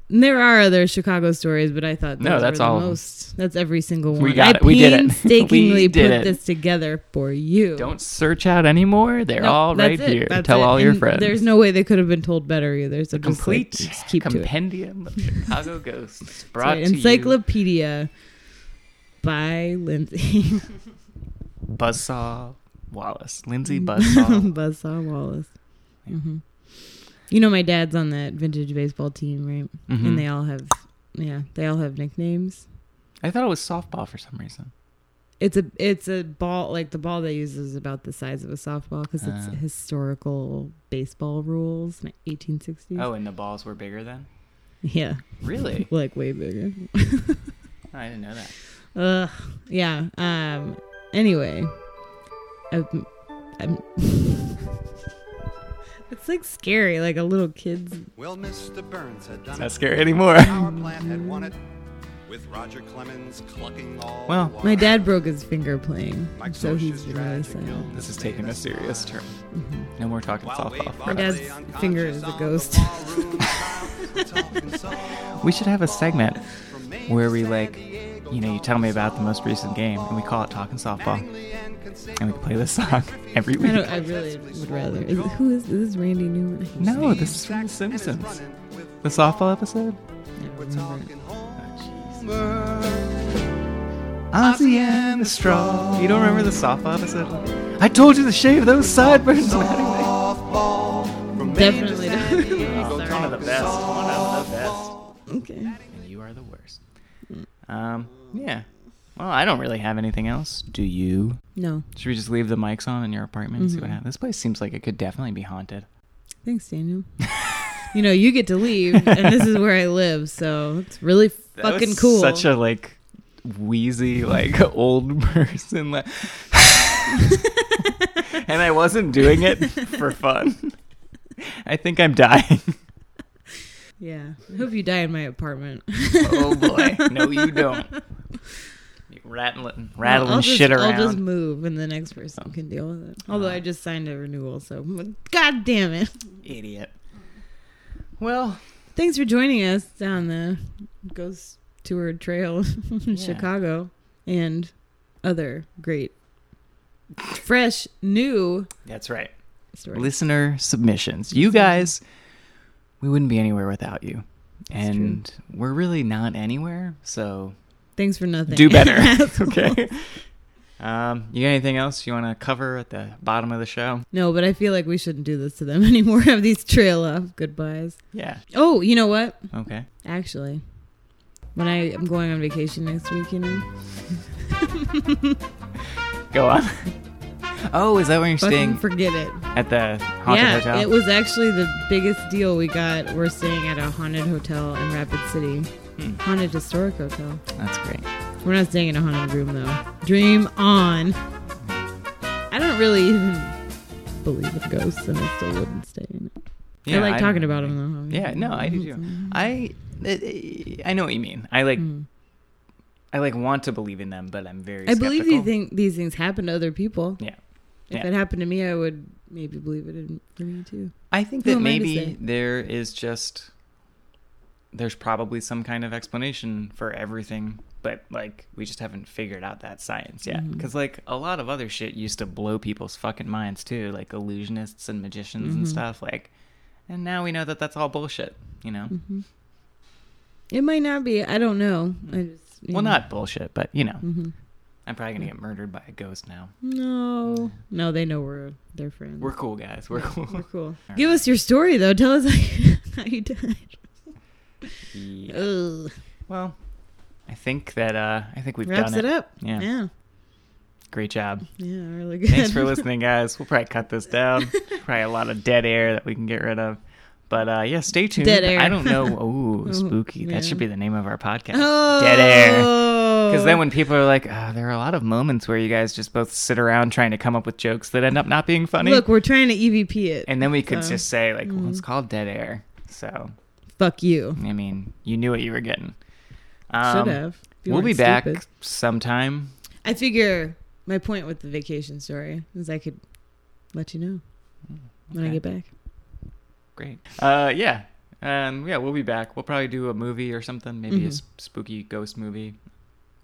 There are other Chicago stories, but I thought No, that's were the all most. That's every single one. We got I it. We did it. (laughs) painstakingly We did put it. this together for you. Don't search out anymore. They're No, all right it. here. That's Tell it. all your And friends. There's no way they could have been told better either. So just, like, complete just keep compendium of Chicago (laughs) ghosts brought right. to you. Encyclopedia by Lindsay (laughs) Buzzsaw Wallace. Lindsay Buzzsaw. Buzzsaw Wallace. Yeah. You know, my dad's on that vintage baseball team, right? Mhm. And they all have, yeah, they all have nicknames. I thought it was softball for some reason. It's a it's a ball like the ball they use is about the size of a softball because it's Uh. historical baseball rules, eighteen sixties. Oh, and the balls were bigger then? (laughs) yeah, Really? (laughs) like way bigger. (laughs) I didn't know that. Ugh, yeah. Um. Anyway, I'm, I'm it's like scary, like a little kid's. Well, Mr. Burns had done It's not scary anymore. Power plant had won it. With Roger Clemens clucking all Well, the while. My dad broke his finger playing, Mike so he's Scioscia's been really tragic sad. illness This is taking a serious smile. turn. Mhm. No more talking While we softball. My dad's bodily finger is a unconscious ghost. on the ballroom couch, we're talking (laughs) softball We should have a segment from Maine where to we like, Diego, you know, you tell me about the most recent game, and we call it Talking Softball, and we can play this song (laughs) every week. don't. I really would rather. Is, who is, is this? Randy Newman? No, this is from The Simpsons. The softball episode? I We're don't remember it. talking Oh, Ozzie and the Straw. You don't remember the softball episode? I told you to shave those sideburns. (laughs) Softball from Maine Definitely to San don't. Diego, Sorry. One of the best. One of the best. Okay. Um, yeah. Well, I don't really have anything else. Do you? No. Should we just leave the mics on in your apartment and see what Mhm. happens? This place seems like it could definitely be haunted. Thanks, Daniel. (laughs) you know, you get to leave, and this is where I live, so it's really (laughs) That fucking was cool. Such a like wheezy like (laughs) old person. Like, and I wasn't doing it for fun. I think I'm dying. Yeah. I hope you die in my apartment. (laughs) oh boy, no, you don't. (laughs) You rattling, rattling I'll just, shit around. I'll just move, and the next person oh. can deal with it. Although I just signed a renewal, so god damn it. Idiot. Well, Thanks for joining us down the Ghost Tour Trail (laughs) in Yeah. Chicago and other great fresh, new That's right. story. Listener submissions. You guys, we wouldn't be anywhere without you. And we're really not anywhere, so Thanks for nothing. do better. (laughs) (laughs) Okay. Um, you got anything else you want to cover at the bottom of the show? No, but I feel like we shouldn't do this to them (laughs) anymore. Have these trail off goodbyes. Yeah. Oh, you know what? Okay. Actually, when I am going on vacation next week, you know, Go on. Oh, is that where you're fucking staying forget it. at the haunted yeah, hotel? it was actually the biggest deal we got. We're staying at a haunted hotel in Rapid City, Hmm. haunted historic hotel. That's great. We're not staying in a haunted room though. Dream on. I don't really even believe in ghosts, and I still wouldn't stay in it. I like talking about them though. Yeah, no, I do too. I I I know what you mean. I like Mm. I like want to believe in them, but I'm very. I believe skeptical. these things these things happen to other people. Yeah. If Yeah. it happened to me, I would maybe believe it in, for me too. I think Who that am I to maybe there is just there's probably some kind of explanation for everything, but like we just haven't figured out that science yet. Because like a lot of other shit used to blow people's fucking minds too, like illusionists and magicians and Mhm. stuff. Like, and now we know that that's all bullshit. You know, hmm It might not be. I don't know. I just well, know. not bullshit, but you know, hmm I'm probably gonna get murdered by a ghost now. No, no, they know we're their friends. We're cool guys. We're cool. We're cool. (laughs) right. Give us your story though. Tell us (laughs) how, you died. Yeah. Ugh. Well, I think that uh I think we've Wraps done it it up. Yeah. yeah, Great job. yeah, really good. Thanks for (laughs) listening, guys. We'll probably cut this down. probably a lot of dead air that we can get rid of. But uh, yeah, stay tuned. Dead air. I don't know. Ooh, Oh, spooky. That should be the name of our podcast. Oh, Dead air. Because then when people are like, oh, there are a lot of moments where you guys just both sit around trying to come up with jokes that end up not being funny. look, we're trying to EVP it. and then we could so, just say like, well, it's mhm. called dead air. So Fuck you. I mean, you knew what you were getting. Should Um, have. We'll be back stupid. sometime. I figure my point with the vacation story is I could let you know when I get back. Great. Uh, yeah. Um, yeah, we'll be back. We'll probably do a movie or something, maybe a Mhm. sp- spooky ghost movie,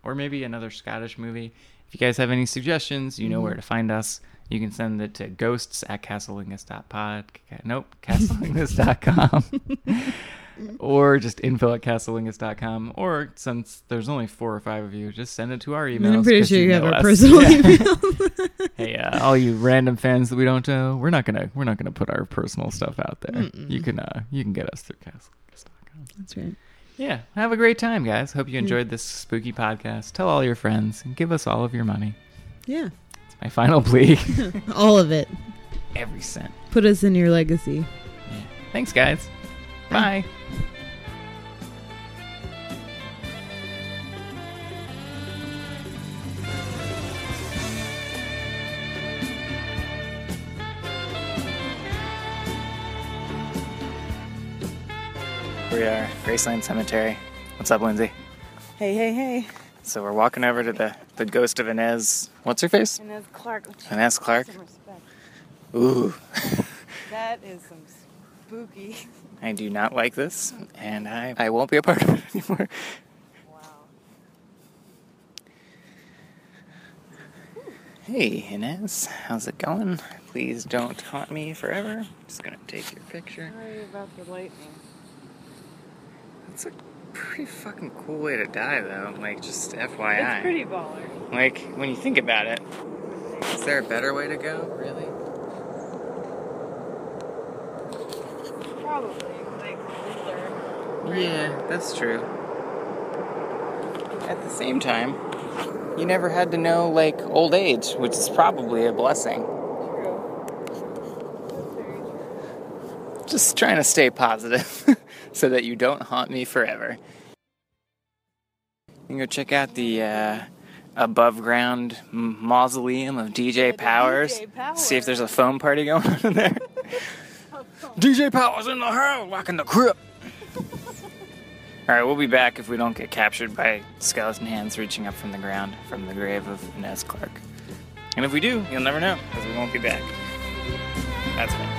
or maybe another Scottish movie. If you guys have any suggestions, you know Mhm. where to find us. You can send it to ghosts at castlelingus.pod. Ca- Nope, (laughs) castlelingus.com. (laughs) or just info at castlelingus.com. Or since there's only four or five of you, just send it to our email. I'm pretty sure you have our us. personal (laughs) Yeah. email. hey, uh, all you random fans that we don't know, we're not gonna we're not gonna put our personal stuff out there. Mm-mm. You can uh you can get us through castlelingus.com. That's right. Yeah, have a great time, guys. Hope you mm. enjoyed this spooky podcast. Tell all your friends and give us all of your money. Yeah. It's my final plea. (laughs) All of it. Every cent. Put us in your legacy. Yeah. Thanks, guys. Bye. We are Graceland Cemetery. What's up, Lindsay? Hey, hey, hey. So we're walking over to the, the ghost of Inez. What's her face? Inez Clark. Inez Clark. Ooh. (laughs) That is some spooky. I do not like this, and I, I won't be a part of it (laughs) anymore. Wow. Hey, Inez, how's it going? Please don't haunt me forever. Just gonna take your picture. Sorry about the lightning. That's a pretty fucking cool way to die, though. Like, just FYI. It's pretty baller. Like, when you think about it, is there a better way to go, really? Probably. Like, older. Yeah, that's true. At the same time, you never had to know, like, old age, which is probably a blessing. True. That's very true. Just trying to stay positive (laughs) so that you don't haunt me forever. You can go check out the uh, above ground mausoleum of DJ Powers. DJ See if there's a foam party going (laughs) on in there. (laughs) DJ Powers in the house, rocking the crib. (laughs) Alright, we'll be back if we don't get captured by skeleton hands reaching up from the ground from the grave of Inez Clark. And if we do, you'll never know, because we won't be back. That's me.